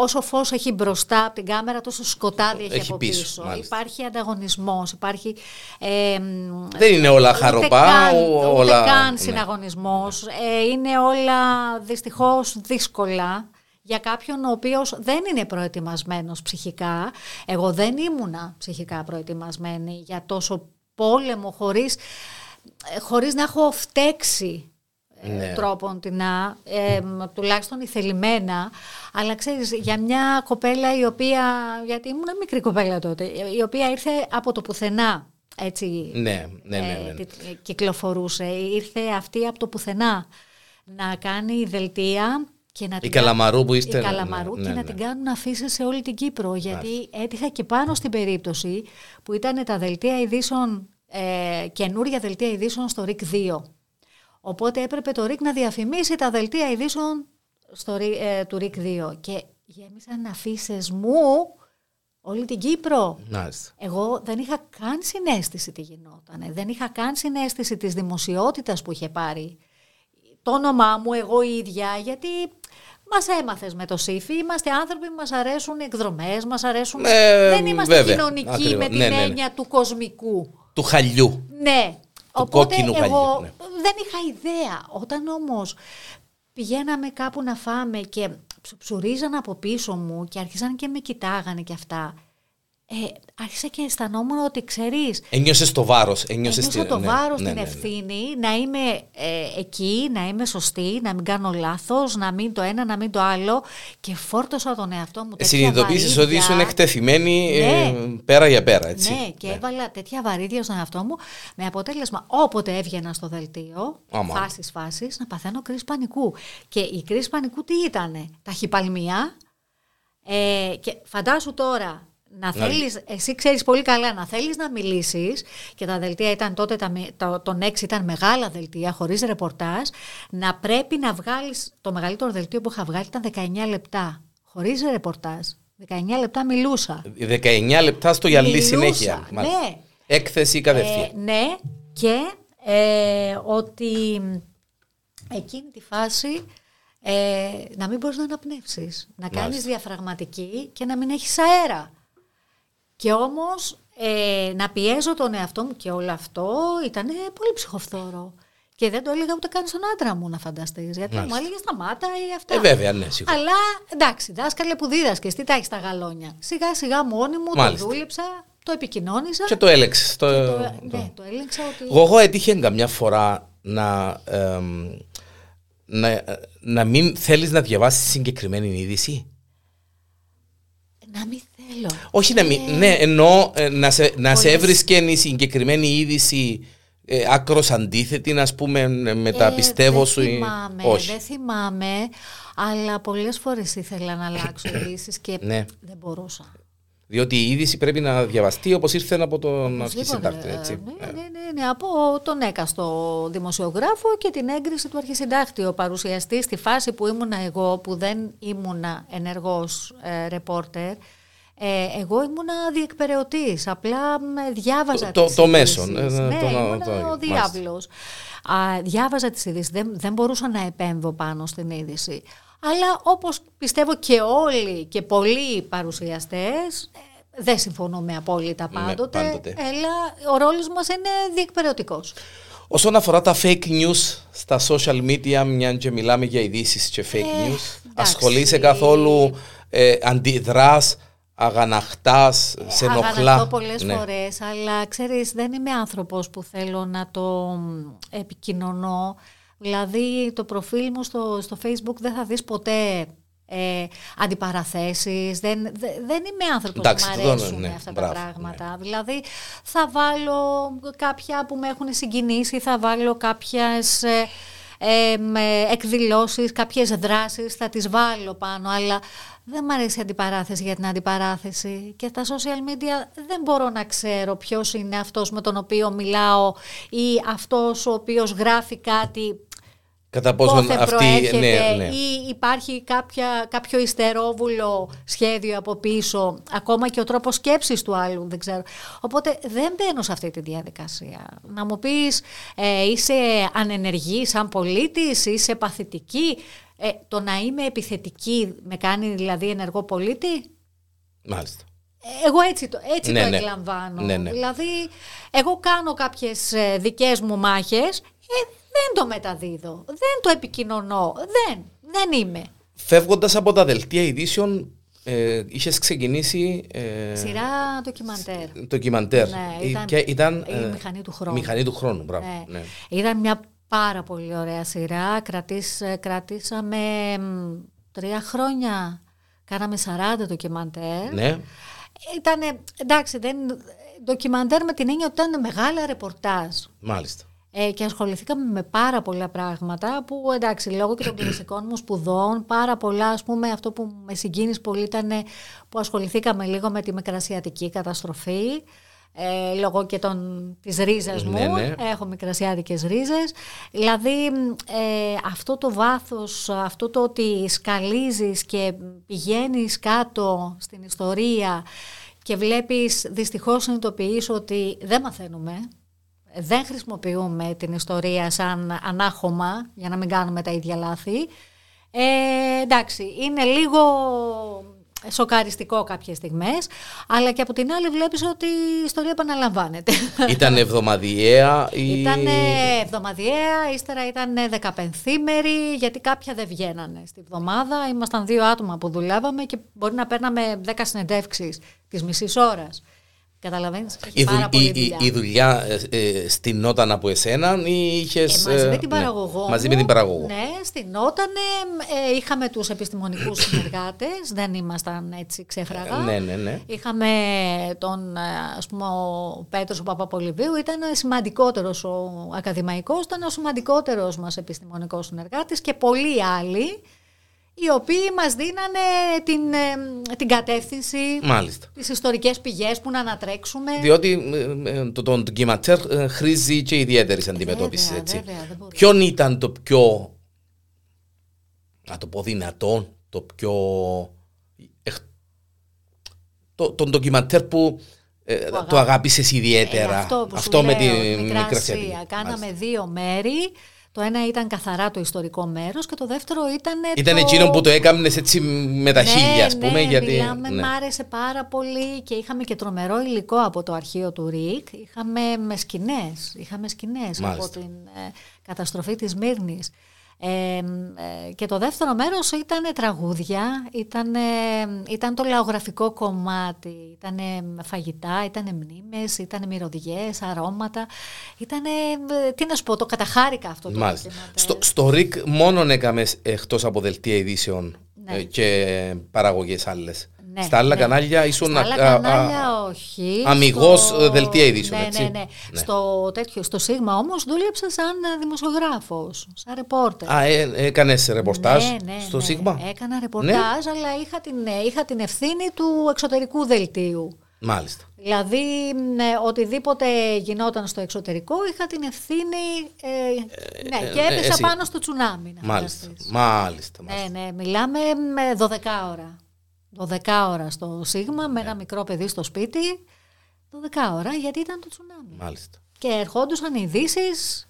όσο φως έχει μπροστά από την κάμερα τόσο σκοτάδι έχει, Έχει από πίσω, πίσω. μάλιστα. Υπάρχει ανταγωνισμός, υπάρχει... ε, μ, Δεν είναι όλα Ούτε χαροπά, καν, ο- ούτε όλα. καν ναι. συναγωνισμός. Ε, είναι όλα δυστυχώς δύσκολα για κάποιον ο οποίος δεν είναι προετοιμασμένος ψυχικά. Εγώ δεν ήμουνα ψυχικά προετοιμασμένη για τόσο πόλεμο χωρίς, ε, χωρίς να έχω φταίξει ε, Ναι. τρόπον την Α, ε, μ, τουλάχιστον ηθελημένα, αλλά ξέρεις, για μια κοπέλα η οποία, γιατί ήμουν μικρή κοπέλα τότε, η οποία ήρθε από το πουθενά, έτσι, Ναι, ναι, ναι. ε, ναι. τι- κυκλοφορούσε. Ήρθε αυτή από το πουθενά να κάνει δελτία και να Η την Καλαμαρού που είστε, η ναι, Καλαμαρού ναι, και ναι, να ναι. την κάνουν αφήσει σε όλη την Κύπρο. Γιατί έτυχα και πάνω στην περίπτωση που ήταν τα δελτία ειδήσεων, ε, καινούρια δελτία ειδήσεων στο ΡΙΚ 2. Οπότε έπρεπε το ΡΙΚ να διαφημίσει τα δελτία ειδήσεων στο, Ρι- ε, του ΡΙΚ 2. Και γέμισαν αφήσεις μου όλη την Κύπρο. Μάλιστα. Εγώ δεν είχα καν συνέστηση τι γινόταν. Δεν είχα καν συνέστηση της δημοσιότητας που είχε πάρει το όνομά μου εγώ η ίδια, γιατί μας έμαθες με το ΣΥΦΙ, είμαστε άνθρωποι που μας αρέσουν οι εκδρομές, μας αρέσουν... Ε, δεν είμαστε βέβαια, κοινωνικοί ακριβώς. με την Ναι, ναι, ναι. έννοια του κοσμικού. Του χαλιού. Ναι. Οπότε κόκκινου εγώ χαλιού, ναι. δεν είχα ιδέα. Όταν όμως πηγαίναμε κάπου να φάμε και ψουρίζαν από πίσω μου και άρχισαν και με κοιτάγανε και αυτά, ε, άρχισα και αισθανόμουν ότι ξέρεις, Ένιωσες το βάρος. Ένιωσες Ένιωσα το ναι, βάρος, ναι, την ναι, ναι. ευθύνη να είμαι ε, εκεί, να είμαι σωστή, να μην κάνω λάθος, να μην το ένα, να μην το άλλο και φόρτωσα τον εαυτό μου τέτοια Συνειδητοποίησες ότι βαρύδια. ήσουν εκτεθειμένη ε, Ναι. πέρα για πέρα, έτσι. Ναι, και έβαλα τέτοια βαρύδια στον εαυτό μου με αποτέλεσμα όποτε έβγαινα στο δελτίο, Άμα. φάσεις φάσεις, να παθαίνω κρίση πανικού. Και η κρίση πανικού τι ήτανε, ταχυπαλμία ε, και φαντάσου τώρα να θέλεις, εσύ ξέρεις πολύ καλά να θέλεις να μιλήσεις και τα δελτία ήταν τότε, τα, με- το, τον 6 ήταν μεγάλα δελτία χωρίς ρεπορτάζ, να πρέπει να βγάλεις, το μεγαλύτερο δελτίο που είχα βγάλει ήταν 19 λεπτά, χωρίς ρεπορτάζ. 19 λεπτά μιλούσα. 19 λεπτά στο γυαλί Μιλούσα, συνέχεια. μάλιστα. ναι. Έκθεση κατευθείαν. Ε, ναι, και ε, ότι εκείνη τη φάση ε, να μην μπορείς να αναπνεύσεις, να κάνεις Μάλιστα. διαφραγματική και να μην έχεις αέρα. Και όμως ε, να πιέζω τον εαυτό μου και όλο αυτό ήταν πολύ ψυχοφθόρο. Και δεν το έλεγα ούτε καν στον άντρα μου να φανταστείς, γιατί Μάλιστα. μου έλεγε σταμάτα ή αυτά. Ε, βέβαια, ναι, σίγουρα. Αλλά εντάξει, δάσκαλε που δίδασκες, τι τα έχεις τα γαλόνια. Σιγά σιγά μόνη μου Μάλιστα. το δούλεψα, το επικοινώνησα. Και το έλεγξε. Το, Το, το- ναι, το έλεγξα ότι. Εγώ, εγώ έτυχε καμιά φορά να, εμ, να, να μην θέλεις να διαβάσεις συγκεκριμένη είδηση; Να μην θέλω. Όχι να μην, ναι, εννοώ ε, να σε, να σε έβρισκε η συγκεκριμένη είδηση ε, άκρος αντίθετη, ας πούμε, με τα Ε, πιστεύω δεν σου. ή- Θυμάμαι, Όχι. Δεν θυμάμαι, αλλά πολλές φορές ήθελα να αλλάξω ειδήσεις και Ναι. δεν μπορούσα. Διότι η είδηση πρέπει να διαβαστεί όπως ήρθε από τον Οπωσδήποτε, αρχισυντάκτη. Έτσι. ε, Ναι, ναι, ναι, ναι, από τον έκαστο δημοσιογράφο και την έγκριση του αρχισυντάκτη. Ο παρουσιαστής στη φάση που ήμουνα εγώ, που δεν ήμουνα ενεργός ε, ρεπόρτερ, ε, εγώ ήμουνα διεκπαιρεωτής, απλά με διάβαζα Το- τις το μέσον, ειδήσεις. ε, ναι, το- ήμουνα το- ο μάλιστα. διάβλος. Α, διάβαζα τις ειδήσεις, δεν, δεν μπορούσα να επέμβω πάνω στην είδηση. Αλλά όπως πιστεύω και όλοι και πολλοί παρουσιαστές, ε, δεν συμφωνούμε απόλυτα Ναι, πάντοτε, πάντοτε. αλλά ο ρόλος μας είναι διεκπαιρεωτικός. Όσον αφορά τα fake news στα social media, μια και μιλάμε για ειδήσεις και fake news, Ε, εντάξει. ασχολείσαι καθόλου, ε, αντιδράς, αγαναχτάς, σε ενοχλά. Αγανακτώ πολλές Ναι. φορές, αλλά ξέρεις δεν είμαι άνθρωπος που θέλω να το μ, επικοινωνώ. Δηλαδή το προφίλ μου στο, στο facebook δεν θα δεις ποτέ ε, αντιπαραθέσεις. Δεν, δε- δεν είμαι άνθρωπος Εντάξει, που το μου δω, αρέσουν ναι, αυτά μπράβο, τα πράγματα. Δηλαδή θα βάλω κάποια που με έχουν συγκινήσει, θα βάλω κάποιες... Ε, ε, με εκδηλώσεις, κάποιες δράσεις θα τις βάλω πάνω, αλλά δεν μου αρέσει η αντιπαράθεση για την αντιπαράθεση και τα social media δεν μπορώ να ξέρω ποιος είναι αυτός με τον οποίο μιλάω ή αυτός ο οποίος γράφει κάτι Κατά πόσο πόθεν αυτή. προέρχεται Ναι, ναι. ή υπάρχει κάποια, κάποιο ιστερόβουλο σχέδιο από πίσω, ακόμα και ο τρόπος σκέψης του άλλου, δεν ξέρω. Οπότε δεν μπαίνω σε αυτή τη διαδικασία. Να μου πεις, ε, είσαι ανενεργή σαν πολίτης, είσαι παθητική, ε, το να είμαι επιθετική με κάνει δηλαδή ενεργό πολίτη; Μάλιστα. Εγώ έτσι το, έτσι Ναι, το ναι. εκλαμβάνω. Ναι, ναι. Δηλαδή, εγώ κάνω κάποιες ε, δικές μου μάχες, ε, δεν το μεταδίδω, δεν το επικοινωνώ, δεν, δεν είμαι. Φεύγοντας από τα δελτία ειδήσεων, ε, είχες ξεκινήσει. Ε, Σειρά ντοκιμαντέρ. ντοκιμαντέρ. Ναι, Ε, ήταν- και ήταν, η ε, μηχανή του χρόνου. Μηχανή του χρόνου, μπράβο. Ναι. ναι. Ήταν μια Πάρα πολύ ωραία σειρά. Κρατήσ, κρατήσαμε τρία χρόνια. Κάναμε 40 ντοκιμαντέρ. Ναι. Ήτανε, εντάξει, δεν, ντοκιμαντέρ με την έννοια ότι ήταν μεγάλα ρεπορτάζ. Μάλιστα. Ε, και ασχοληθήκαμε με πάρα πολλά πράγματα που εντάξει λόγω και των κλασικών μου σπουδών πάρα πολλά ας πούμε αυτό που με συγκίνησε πολύ ήταν που ασχοληθήκαμε λίγο με τη μικρασιατική καταστροφή ε, λόγω και των, της ρίζας Ναι, μου, ναι. έχω μικρασιάτικες ρίζες. Δηλαδή ε, αυτό το βάθος, αυτό το ότι σκαλίζεις και πηγαίνεις κάτω στην ιστορία και βλέπεις, δυστυχώς συνειδητοποιείς ότι δεν μαθαίνουμε, δεν χρησιμοποιούμε την ιστορία σαν ανάχωμα για να μην κάνουμε τα ίδια λάθη. Ε, εντάξει, είναι λίγο σοκαριστικό κάποιες στιγμές, αλλά και από την άλλη βλέπεις ότι η ιστορία επαναλαμβάνεται. Ήταν εβδομαδιαία ή... Ήταν εβδομαδιαία, ύστερα ήταν δεκαπενθήμερη, γιατί κάποια δεν βγαίνανε στη βδομάδα. Ήμασταν δύο άτομα που δουλεύαμε και μπορεί να παίρναμε δέκα συνεντεύξεις της μισής ώρας. Καταλαβαίνεις, έχει Η, δου- πάρα πολύ η- η- δουλειά. η δουλειά ε, ε, στηνόταν από εσένα ή είχες... Ε, μαζί ε, με την ναι, παραγωγό. μαζί με μου, την παραγωγό. Ναι, στηνότανε. Ε, είχαμε τους επιστημονικούς (coughs) συνεργάτες, δεν ήμασταν έτσι ξέφραγα. Ναι, ναι, ναι. Είχαμε τον, ε, ας πούμε, ο Πέτρος ο Παπαπολιβίου, ήταν σημαντικότερος ο ακαδημαϊκός, ήταν ο σημαντικότερος μας επιστημονικός συνεργάτης και πολλοί άλλοι, οι οποίοι μας δίνανε την, ε, την κατεύθυνση, Μάλιστα. τις ιστορικές πηγές που να ανατρέξουμε. Διότι ε, ε, το, το ντοκιματέρ ε, χρήζει και ιδιαίτερης αντιμετώπισης. Βέβαια, έτσι. βέβαια, δεν μπορεί. Ποιον ήταν το πιο, να το πω δυνατό, το πιο, εκ- το, το ντοκιματέρ που ε, Που το αγάπη- αγάπησες ιδιαίτερα. Ε, αυτό που σου με λέω, τη Μικρά Μικρασιατική. Ασία. Κάναμε Μάλιστα. δύο μέρη. Το ένα ήταν καθαρά το ιστορικό μέρος και το δεύτερο ήταν Ήταν το... εκείνο που το έκαμνες έτσι με τα ναι, χίλια, ας πούμε. ναι, γιατί, μιλάμε, ναι. μ' άρεσε πάρα πολύ και είχαμε και τρομερό υλικό από το αρχείο του ΡΙΚ. Είχαμε με σκηνές, είχαμε σκηνές από Μάλιστα. την ε, καταστροφή της Μύρνης. Ε, ε, και το δεύτερο μέρος ήταν τραγούδια, ήταν, ήταν το λαογραφικό κομμάτι, ήταν φαγητά, ήταν μνήμες, ήταν μυρωδιές, αρώματα. Ήταν, τι να σου πω, το καταχάρηκα αυτό το Μάλιστα. ντοκιμαντέρ. Στο, στο ΡΙΚ μόνον έκαμες εκτός από δελτία ειδήσεων Ναι. ε, και παραγωγές άλλες. Ναι, Στα άλλα ναι. κανάλια ήσουν Στα άλλα α- α- κανάλια όχι. αμιγώς, Στο- ε, δελτία ειδήσεων, ναι, έτσι. Ναι, ναι. Ναι. Στο, τέτοιο, στο Σίγμα όμως δούλεψα σαν ε, δημοσιογράφος, σαν ρεπόρτερ. Α, ε, έκανες ρεπορτάζ Ναι, ναι, στο ναι. Σίγμα; Έκανα ρεπορτάζ, αλλά είχα την, ε, είχα την ευθύνη του εξωτερικού δελτίου. Μάλιστα. Δηλαδή, ναι, οτιδήποτε γινόταν στο εξωτερικό, είχα την ευθύνη. Ε, ναι, και ε, έπεσα εσύ. πάνω στο τσουνάμι. Να Μάλιστα. φανταστείς. Μάλιστα. Ναι, μάλιστα. ναι, μιλάμε με 12 ώρα. 12 ώρα στο Σίγμα, με ένα μικρό παιδί στο σπίτι. 12 ώρα, γιατί ήταν το τσουνάμι. Μάλιστα. Και ερχόντουσαν ειδήσεις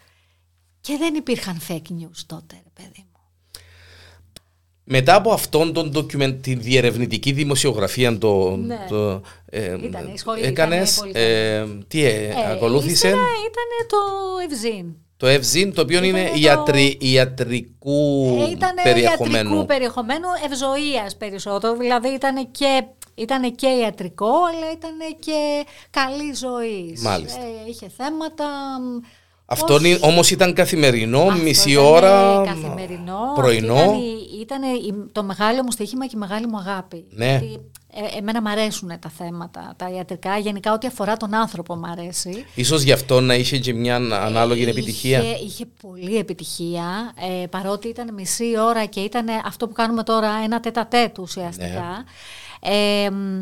και δεν υπήρχαν fake news τότε, ρε παιδί μου. Μετά από αυτόν τον document, τη διερευνητική δημοσιογραφία, το, Ναι. το, ε, Ήτανε, η σχολή έκανες, ήτανε πολύ ε, τι ε, ακολούθησε, Ύστερα ήταν το Ευζήν. Το ΕΒΖΙΝ, το οποίο είναι Ήτανε το- ιατρι, ιατρικού Ε, ήταν περιεχομένου. ιατρικού περιεχομένου ευζοίας περισσότερο. Δηλαδή ήταν και, ήτανε και ιατρικό, αλλά ήταν και καλή ζωής. Μάλιστα. Ε, είχε θέματα. μ, Αυτό πώς- είναι- όμως ήταν καθημερινό, Αυτό μισή ήτανε ώρα, Καθημερινό. πρωινό. Αυτή Ήταν, η- ήταν η- το μεγάλο μου στοίχημα και η μεγάλη μου αγάπη. Ναι. Γιατί, ε, εμένα μου αρέσουν τα θέματα, τα ιατρικά. Γενικά ό,τι αφορά τον άνθρωπο μου αρέσει. Ίσως γι' αυτό να είχε και μια ανάλογη επιτυχία. Είχε, είχε πολύ επιτυχία, ε, παρότι ήταν μισή ώρα και ήταν αυτό που κάνουμε τώρα ένα τέτα-τέτ ουσιαστικά. Ε, μ,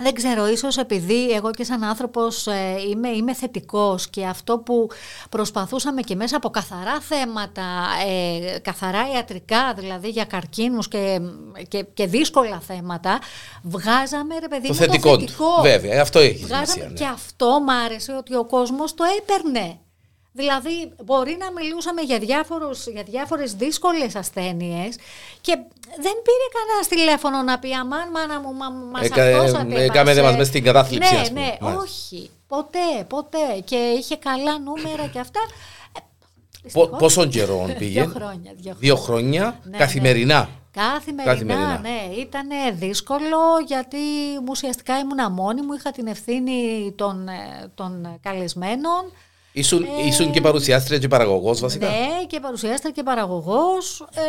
δεν ξέρω, ίσως επειδή εγώ και σαν άνθρωπος ε, είμαι, είμαι θετικός και αυτό που προσπαθούσαμε και μέσα από καθαρά θέματα, ε, καθαρά ιατρικά, δηλαδή για καρκίνους και, και, και δύσκολα θέματα, βγάζαμε ρε παιδί Το μου θετικό το του. θετικό. Βέβαια, αυτό έχει Βγάζαμε σημασία, ναι. και αυτό μ' άρεσε ότι ο κόσμος το έπαιρνε. Δηλαδή μπορεί να μιλούσαμε για, διάφορους, για διάφορες δύσκολες ασθένειες και δεν πήρε κανένας τηλέφωνο να πει αμάν μάνα μου μα, μας Έκα- αυτός ε, αντέπασε». έκαμετε μας μες στην κατάθλιψη, Ναι, ας πούμε. ναι, Μάλιστα. όχι. Ποτέ, ποτέ. Και είχε καλά νούμερα και αυτά. Ε, Πο- δυστυχώς, πόσον καιρό (laughs) πήγε; Δύο χρόνια. Δύο Δύο χρόνια, Ναι, καθημερινά. Καθημερινά, Καθημερινά. ναι. Ήταν δύσκολο γιατί μου ουσιαστικά ήμουν μόνη μου, είχα την ευθύνη των, ε, των καλεσμένων. Ήσουν, ήσουν και παρουσιάστρια και παραγωγός βασικά. Ναι, και παρουσιάστρια και παραγωγός. Ε,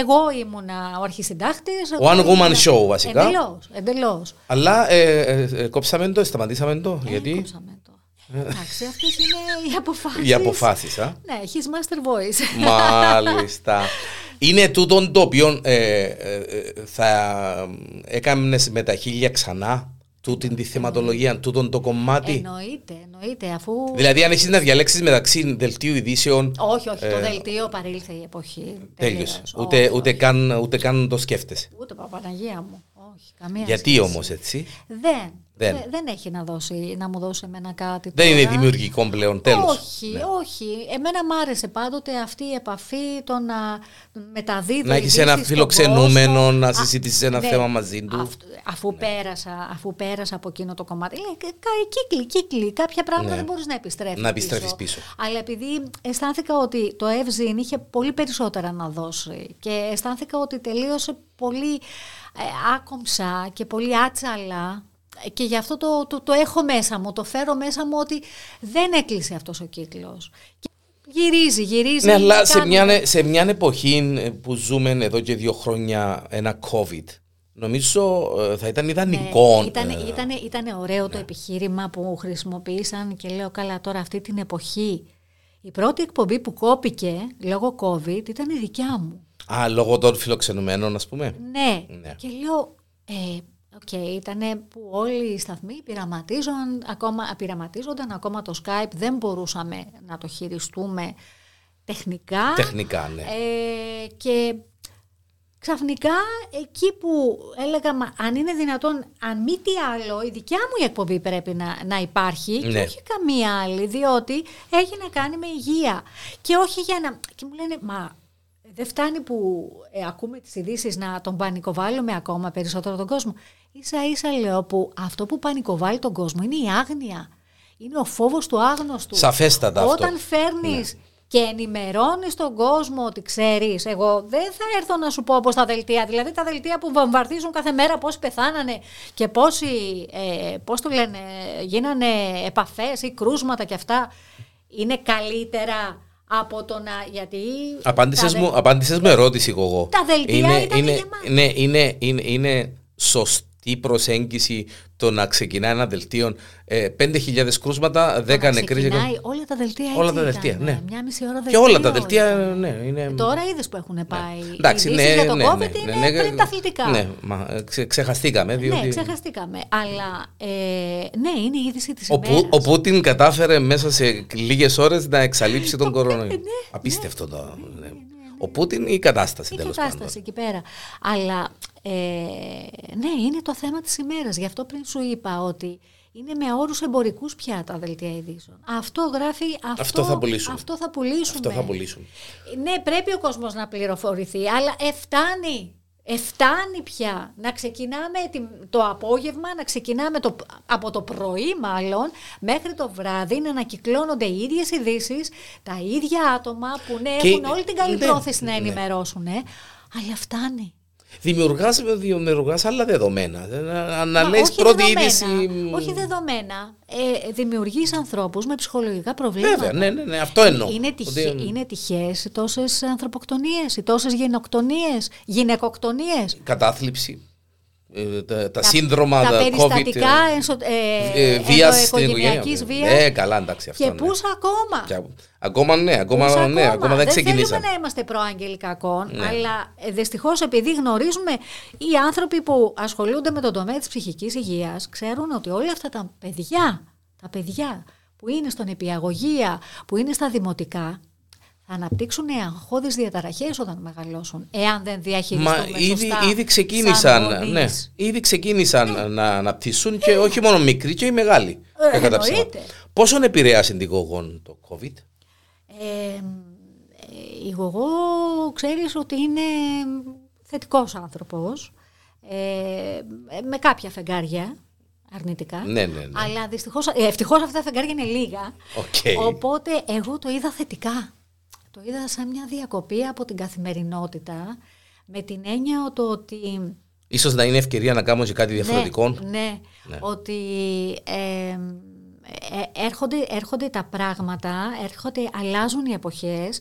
εγώ ήμουνα ο αρχισυντάκτης. One εγώ woman ήμουνα- show, βασικά. Εντελώς, εντελώς. Αλλά ε, ε, ε, κόψαμε το, σταματήσαμε το, Ε, γιατί κόψαμε το. Εντάξει, αυτές είναι οι αποφάσεις. οι αποφάσεις. Α. Ναι, his master voice. Μάλιστα. Είναι τούτον το οποίο ε, ε, ε, θα έκανες με τα χίλια ξανά; Τούτη τη θεματολογία, τούτον το κομμάτι. εννοείται, εννοείται, αφού... Δηλαδή, αν έχεις να διαλέξεις μεταξύ δελτίου ειδήσεων. Όχι, όχι, το ε, δελτίο παρήλθε η εποχή. Τέλειωσε. τελείως. Ούτε, Όχι, ούτε, όχι. καν, ούτε καν το σκέφτεσαι. Ούτε Παπαναγία μου. Όχι, καμία Γιατί σχέση. όμως έτσι; Δεν. Δεν. Δεν. δεν έχει να, δώσει, να μου δώσει εμένα κάτι. Δεν είναι τώρα. δημιουργικό πλέον τέλος. Όχι, όχι. Εμένα μ' άρεσε πάντοτε αυτή η επαφή, το να μεταδίδω Να έχεις ειδήσεις ένα στον φιλοξενούμενο, κόσμο. να Α, συζητήσεις ένα ναι. θέμα μαζί του. Ναι. Αυτ- αφού, πέρασα, αφού πέρασα από εκείνο το κομμάτι. Λέει, κα- κα- κύκλοι, κύκλοι. Κάποια πράγματα Ναι. δεν μπορείς να επιστρέφεις. Να επιστρέφεις πίσω. Αλλά επειδή αισθάνθηκα ότι το Ευζήν είχε πολύ περισσότερα να δώσει και αισθάνθηκα ότι τελείωσε πολύ ε, άκομψα και πολύ άτσαλα και γι' αυτό το, το, το έχω μέσα μου, το φέρω μέσα μου ότι δεν έκλεισε αυτός ο κύκλος. Και γυρίζει, γυρίζει. Ναι, αλλά σε κάνουμε- μια, σε μια εποχή ε, που ζούμε εδώ και δύο χρόνια ένα COVID, νομίζω ε, θα ήταν ιδανικό. Ναι, ήταν, ε, ήτανε, ήτανε ωραίο το επιχείρημα που χρησιμοποίησαν και λέω καλά τώρα αυτή την εποχή. Η πρώτη εκπομπή που κόπηκε λόγω COVID ήταν η δικιά μου. Α, λόγω των φιλοξενουμένων, ας πούμε. Ναι. Ναι. Και λέω, ε, οκ, ήταν που όλοι οι σταθμοί πειραματίζονταν ακόμα, πειραματίζονταν, ακόμα το Skype δεν μπορούσαμε να το χειριστούμε τεχνικά. Τεχνικά, ναι. Ε, και ξαφνικά εκεί που έλεγα, «Μα αν είναι δυνατόν, αν μη τι άλλο, η δικιά μου η εκπομπή πρέπει να, να υπάρχει και Ναι. όχι καμία άλλη, διότι έχει να κάνει με υγεία. Και όχι για να... Και μου λένε, μα δεν φτάνει που ε, ακούμε τις ειδήσεις να τον πανικοβάλλουμε ακόμα περισσότερο τον κόσμο. Ίσα ίσα λέω που αυτό που πανικοβάλλει τον κόσμο είναι η άγνοια. Είναι ο φόβος του άγνωστου. Σαφέστατα αυτό. Όταν φέρνεις και ενημερώνεις τον κόσμο ότι ξέρεις, εγώ δεν θα έρθω να σου πω πως τα δελτία, δηλαδή τα δελτία που βομβαρδίζουν κάθε μέρα πόσοι πεθάνανε και πόσοι, ε, πώς το λένε, γίνανε επαφές ή κρούσματα και αυτά, είναι καλύτερα από το να, γιατί... Απάντησες τα μου, δε- απάντησες μου ερώτηση εγώ. Τα δελτία είναι, ήταν είναι, γεμάτα. ναι, είναι, είναι, είναι σωστή προσέγγιση το να ξεκινά ένα δελτίο. Ε, 5.000 κρούσματα, 10 να νεκροί. και- ξεκινάει, όλα τα δελτία έτσι Όλα τα δελτία, ήταν, ναι. Μια μισή ώρα δελτίο. Και όλα τα δελτία, ήταν. ναι, είναι... Τώρα είδες που έχουν πάει. Ναι. Εντάξει, οι ναι, ειδήσεις για ναι, το ναι, COVID ναι, είναι ναι, πριν τα αθλητικά. Ναι, μα, ε, ξε- ξεχαστήκαμε. Διότι... Ναι, ξεχαστήκαμε. Αλλά ε, ναι, είναι η είδηση της Ο, ημέρας. Πού, ο Πούτιν κατάφερε μέσα σε λίγες ώρες να εξαλείψει τον κορονοϊό. (laughs) ναι, Απίστευτο το. Ναι. Ο Πούτιν ή η κατάσταση η τέλος κατάσταση πάντων. εκεί πέρα. Αλλά ε, ναι, είναι το θέμα της ημέρας. Γι' αυτό πριν σου είπα ότι είναι με όρους εμπορικούς πια τα δελτία ειδήσεων. Αυτό γράφει, αυτό, Αυτό θα πουλήσουμε. Αυτό θα πουλήσουμε. Αυτό θα πουλήσουν. Ναι, πρέπει ο κόσμος να πληροφορηθεί, αλλά εφτάνει. Εφτάνει πια να ξεκινάμε τη- το απόγευμα, να ξεκινάμε το, από το πρωί μάλλον, μέχρι το βράδυ να ανακυκλώνονται οι ίδιες ειδήσεις, τα ίδια άτομα που ναι, Και- έχουν όλη την καλή ναι, πρόθεση να ναι. ενημερώσουν, ε, αλλά φτάνει. Δημιουργάς, δημιουργάς άλλα δεδομένα. Να, να Μα λες όχι πρώτη δεδομένα, είδηση. Όχι δεδομένα. Ε, δημιουργείς ανθρώπους με ψυχολογικά προβλήματα. Βέβαια, ναι, ναι, ναι, αυτό εννοώ. Είναι, τυχε, Ότι- είναι τυχαίες οι τόσες ανθρωποκτονίες, οι τόσες γενοκτονίες, γυναικοκτονίες. Κατάθλιψη. Ε, τα, τα σύνδρομα, τα τα περιστατικά COVID. ενσω, ε, ε, ε, βίας στην ενδοοικογενειακής οικογένεια. βίας. Ναι, καλά, εντάξει, αυτό. και ναι. πούς ακόμα; Και α- ακόμα ναι, ακόμα, Πούς ναι, ακόμα; δεν ξεκινήσαμε. θέλουμε να είμαστε προάγγελοι κακών, Ναι. αλλά ε, δυστυχώς επειδή γνωρίζουμε οι άνθρωποι που ασχολούνται με τον τομέα της ψυχικής υγείας ξέρουν ότι όλα αυτά τα παιδιά, τα παιδιά που είναι στον επιαγωγεία, που είναι στα δημοτικά, θα αναπτύξουν αγχώδεις διαταραχές όταν μεγαλώσουν, εάν δεν Μα διαχειριστούμε ήδη, σωστά ήδη σαν ξεκίνησαν, γονείς. ναι, ήδη ξεκίνησαν να αναπτύσσουν και όχι μόνο μικροί και οι μεγάλοι. Ε, κακά τα ψέματα. εννοείται. Πόσον επηρέασε την κογόν το COVID; Ε, ε, η Γωγώ ξέρεις ότι είναι θετικός άνθρωπος, ε, με κάποια φεγγάρια αρνητικά. Ναι, ναι, ναι. Αλλά δυστυχώς, ε, ευτυχώς αυτά τα φεγγάρια είναι λίγα. Οκ. Οπότε εγώ το είδα θετικά. Το είδα σαν μια διακοπή από την καθημερινότητα με την έννοια το ότι Ίσως να είναι ευκαιρία να κάνουμε και κάτι διαφορετικό. ναι, ναι, ότι ε, ε, έρχονται, έρχονται τα πράγματα, έρχονται, αλλάζουν οι εποχές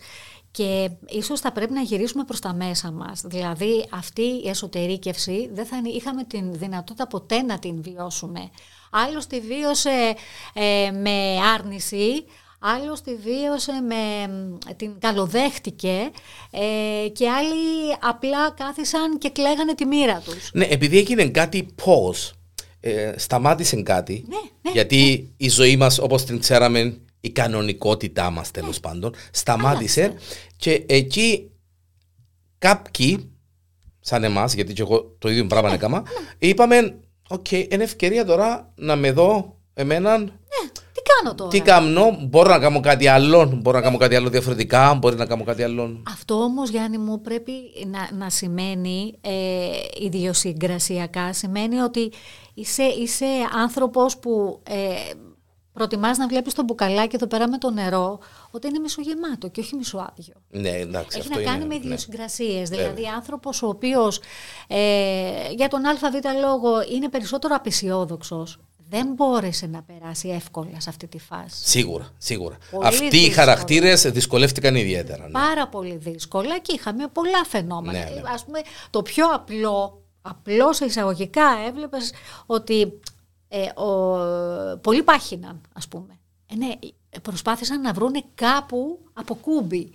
και ίσως θα πρέπει να γυρίσουμε προς τα μέσα μας. Δηλαδή αυτή η εσωτερήκευση δεν θα είχαμε την δυνατότητα ποτέ να την βιώσουμε. Άλλος τη βίωσε ε, με άρνηση, άλλος τη βίωσε με την καλοδέχτηκε ε, και άλλοι απλά κάθισαν και κλαίγανε τη μοίρα τους. Ναι, επειδή έγινε κάτι πώς, ε, σταμάτησε κάτι, Ναι, ναι, γιατί η ζωή μας όπως την ξέραμε, η κανονικότητά μας τέλος Ναι. πάντων, σταμάτησε και εκεί κάποιοι, σαν εμάς, γιατί και εγώ το ίδιο Ναι, πράγμα έκανα, είπαμε, οκ, είναι ευκαιρία τώρα να με δω εμέναν Ναι, τι κάνω τώρα; τι κάνω, μπορώ να κάνω κάτι άλλο, μπορώ να κάνω κάτι άλλο διαφορετικά, μπορεί να κάνω κάτι άλλο. Αυτό όμως Γιάννη μου πρέπει να, να σημαίνει ε, ιδιοσυγκρασιακά, σημαίνει ότι είσαι, είσαι άνθρωπος που ε, προτιμάς να βλέπεις το μπουκαλάκι εδώ πέρα με το νερό ότι είναι μισογεμάτο και όχι μισοάδιο. Ναι, εντάξει, Έχει αυτό να κάνει είναι, με ναι. ιδιοσυγκρασίες. Δηλαδή, άνθρωπος ο οποίος ε, για τον ΑΒ λόγο είναι περισσότερο απεσιόδοξος, δεν μπόρεσε να περάσει εύκολα σε αυτή τη φάση. Σίγουρα, σίγουρα. Πολύ Αυτοί οι δύσκολο. χαρακτήρες δυσκολεύτηκαν ιδιαίτερα. ναι. Πάρα πολύ δύσκολα και είχαμε πολλά φαινόμενα. Ναι, ναι. Ε, Ας πούμε, το πιο απλό, απλό σε εισαγωγικά έβλεπες ότι ε, ο, πολλοί πάχυναν, ας πούμε. Ε, ναι, προσπάθησαν να βρούνε κάπου από κούμπι.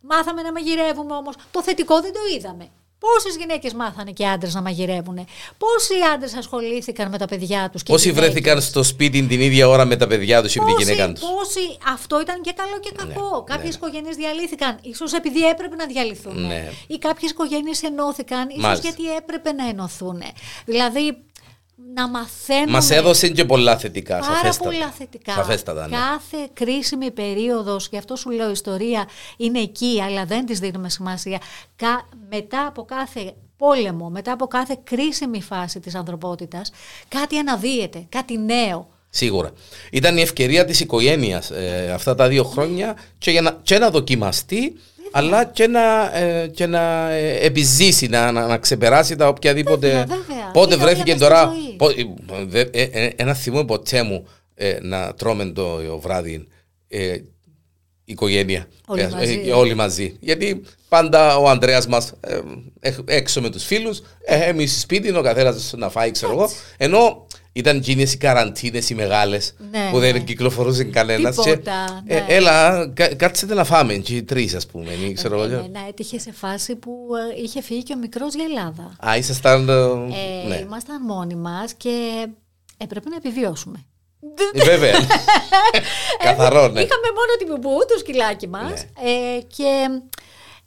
Μάθαμε να μαγειρεύουμε όμως. Το θετικό δεν το είδαμε. Πόσες γυναίκες μάθανε και άντρες να μαγειρεύουν. Πόσοι άντρες ασχολήθηκαν με τα παιδιά τους. Και Πόσοι γυναίκες. βρέθηκαν στο σπίτι την ίδια ώρα με τα παιδιά τους ή με τη Πόσοι- γυναίκα τους; πόσοι- αυτό ήταν και καλό και κακό. Ναι, Κάποιες ναι. οικογένειες διαλύθηκαν, ίσως επειδή έπρεπε να διαλυθούν. Ναι. Ή κάποιες οικογένειες ενώθηκαν, ίσως Μάλιστα. γιατί έπρεπε να ενωθούν. Δηλαδή, να μαθαίνουμε. Μας έδωσε και πολλά θετικά. Πάρα σαφέστατα. πολλά θετικά. Σαφέστατα, ναι. Κάθε κρίσιμη περίοδος, γι' αυτό σου λέω η ιστορία είναι εκεί, αλλά δεν της δίνουμε σημασία. Κα, μετά από κάθε πόλεμο, μετά από κάθε κρίσιμη φάση της ανθρωπότητας, κάτι αναδύεται, κάτι νέο. Σίγουρα. Ήταν η ευκαιρία της οικογένειας αυτά τα δύο χρόνια και, για να, και να δοκιμαστεί, αλλά και να, ε, και να ε, επιζήσει, να, να, να ξεπεράσει τα οποιαδήποτε. Βέβαια, βέβαια. Πότε Λίγα βρέθηκε ώρια μες τώρα. στη ζωή. πο- ε, δε- ε, ε, ένα θυμό ποτέ μου ε, να τρώμε το βράδυ ε, οικογένεια. Όλοι Ε, μαζί. ε, όλοι μαζί. Γιατί πάντα ο Ανδρέας μας ε, έχ- έξω με τους φίλους, ε, εμείς σπίτι, ο καθένας να φάει, ξέρω εγώ. Ενώ ήταν εκείνες οι καραντίνες οι μεγάλες Ναι, που δεν ναι. κυκλοφορούσε κανένας. και, Τίποτα, ε, ναι. έλα, κα- κάτσετε να φάμε, και οι τρεις ας πούμε. ή ξέρω εγώ. Εμένα έτυχε σε φάση που ε, είχε φύγει και ο μικρός για Ελλάδα. Α, ήσασταν. ε, Ε, ναι. Ήμασταν μόνοι μας και έπρεπε να επιβιώσουμε. Ε, Βέβαια. (laughs) Καθαρό, ναι. Είχαμε μόνο την μπουμπού, το σκυλάκι μας ε, και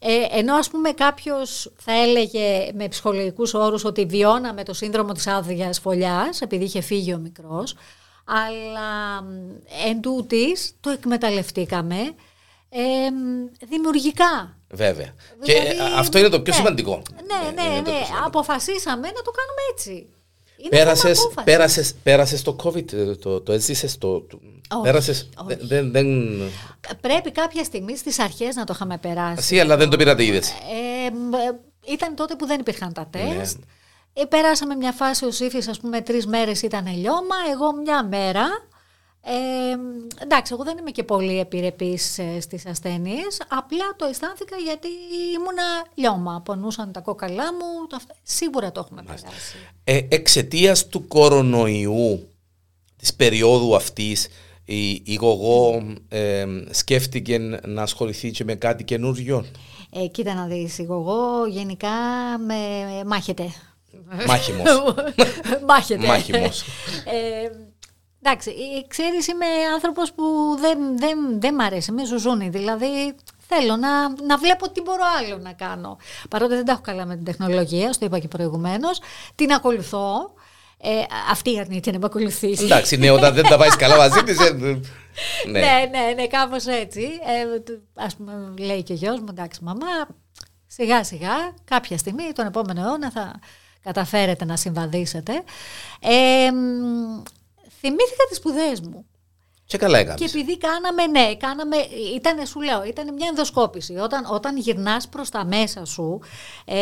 ε, ενώ ας πούμε κάποιος θα έλεγε με ψυχολογικούς όρους ότι βιώναμε το σύνδρομο της άδειας φωλιάς επειδή είχε φύγει ο μικρός αλλά μ, εν τούτης το εκμεταλλευτήκαμε ε, μ, δημιουργικά. Βέβαια. Δηλαδή, και α, αυτό είναι το πιο ναι. σημαντικό. Ναι, ναι, είναι ναι. το πιο σημαντικό. Αποφασίσαμε να το κάνουμε έτσι. Είναι Πέρασες, θέμα απόφασης. πέρασες, πέρασες το COVID, ε, το, το έζησες, το, το- Όχι, πέρασες, όχι. δεν, δεν, Πρέπει κάποια στιγμή στις αρχές να το είχαμε περάσει. εσύ, αλλά δεν το πήρατε είδες. Ε, μ, ε, ήταν τότε που δεν υπήρχαν τα Ναι. τεστ. Ε, περάσαμε μια φάση ο Σύφης, ας πούμε, τρεις μέρες ήταν λιώμα, εγώ μια μέρα. Ε, εντάξει, εγώ δεν είμαι και πολύ επιρρεπής ε, στις ασθένειες, απλά το αισθάνθηκα γιατί ήμουνα λιώμα, πονούσαν τα κόκαλά μου, το αυ- σίγουρα το έχουμε περάσει. Ε, Εξαιτίας του κορονοϊού της περίοδου αυτής η, η Γογό ε, σκέφτηκε να ασχοληθεί και με κάτι καινούριο; Ε, κοίτα να δεις, εγώ γενικά με μάχεται. Μάχημος. (laughs) Μάχεται. Μάχημος. Ε, εντάξει, ε, ξέρεις είμαι άνθρωπος που δεν, δεν, δεν μ' αρέσει, είμαι ζουζούνι, δηλαδή θέλω να, να βλέπω τι μπορώ άλλο να κάνω. Παρότι δεν τα έχω καλά με την τεχνολογία, στο είπα και προηγουμένως, την ακολουθώ. Ε, αυτή αρνείται να με ακολουθήσει. Εντάξει, ναι, όταν δεν τα πάει καλά μαζί της, ε, ναι. ναι, ναι, ναι, κάπως έτσι. Ε, του- ας πούμε, λέει και ο γιος μου, εντάξει μαμά, σιγά σιγά, κάποια στιγμή, τον επόμενο αιώνα θα καταφέρετε να συμβαδίσετε. Ε, μ, θυμήθηκα τις σπουδές μου. Και καλά έκαμε. Και επειδή κάναμε, ναι, κάναμε, ήταν, σου λέω, ήταν μια ενδοσκόπηση. Όταν, όταν γυρνάς προς τα μέσα σου. Ε,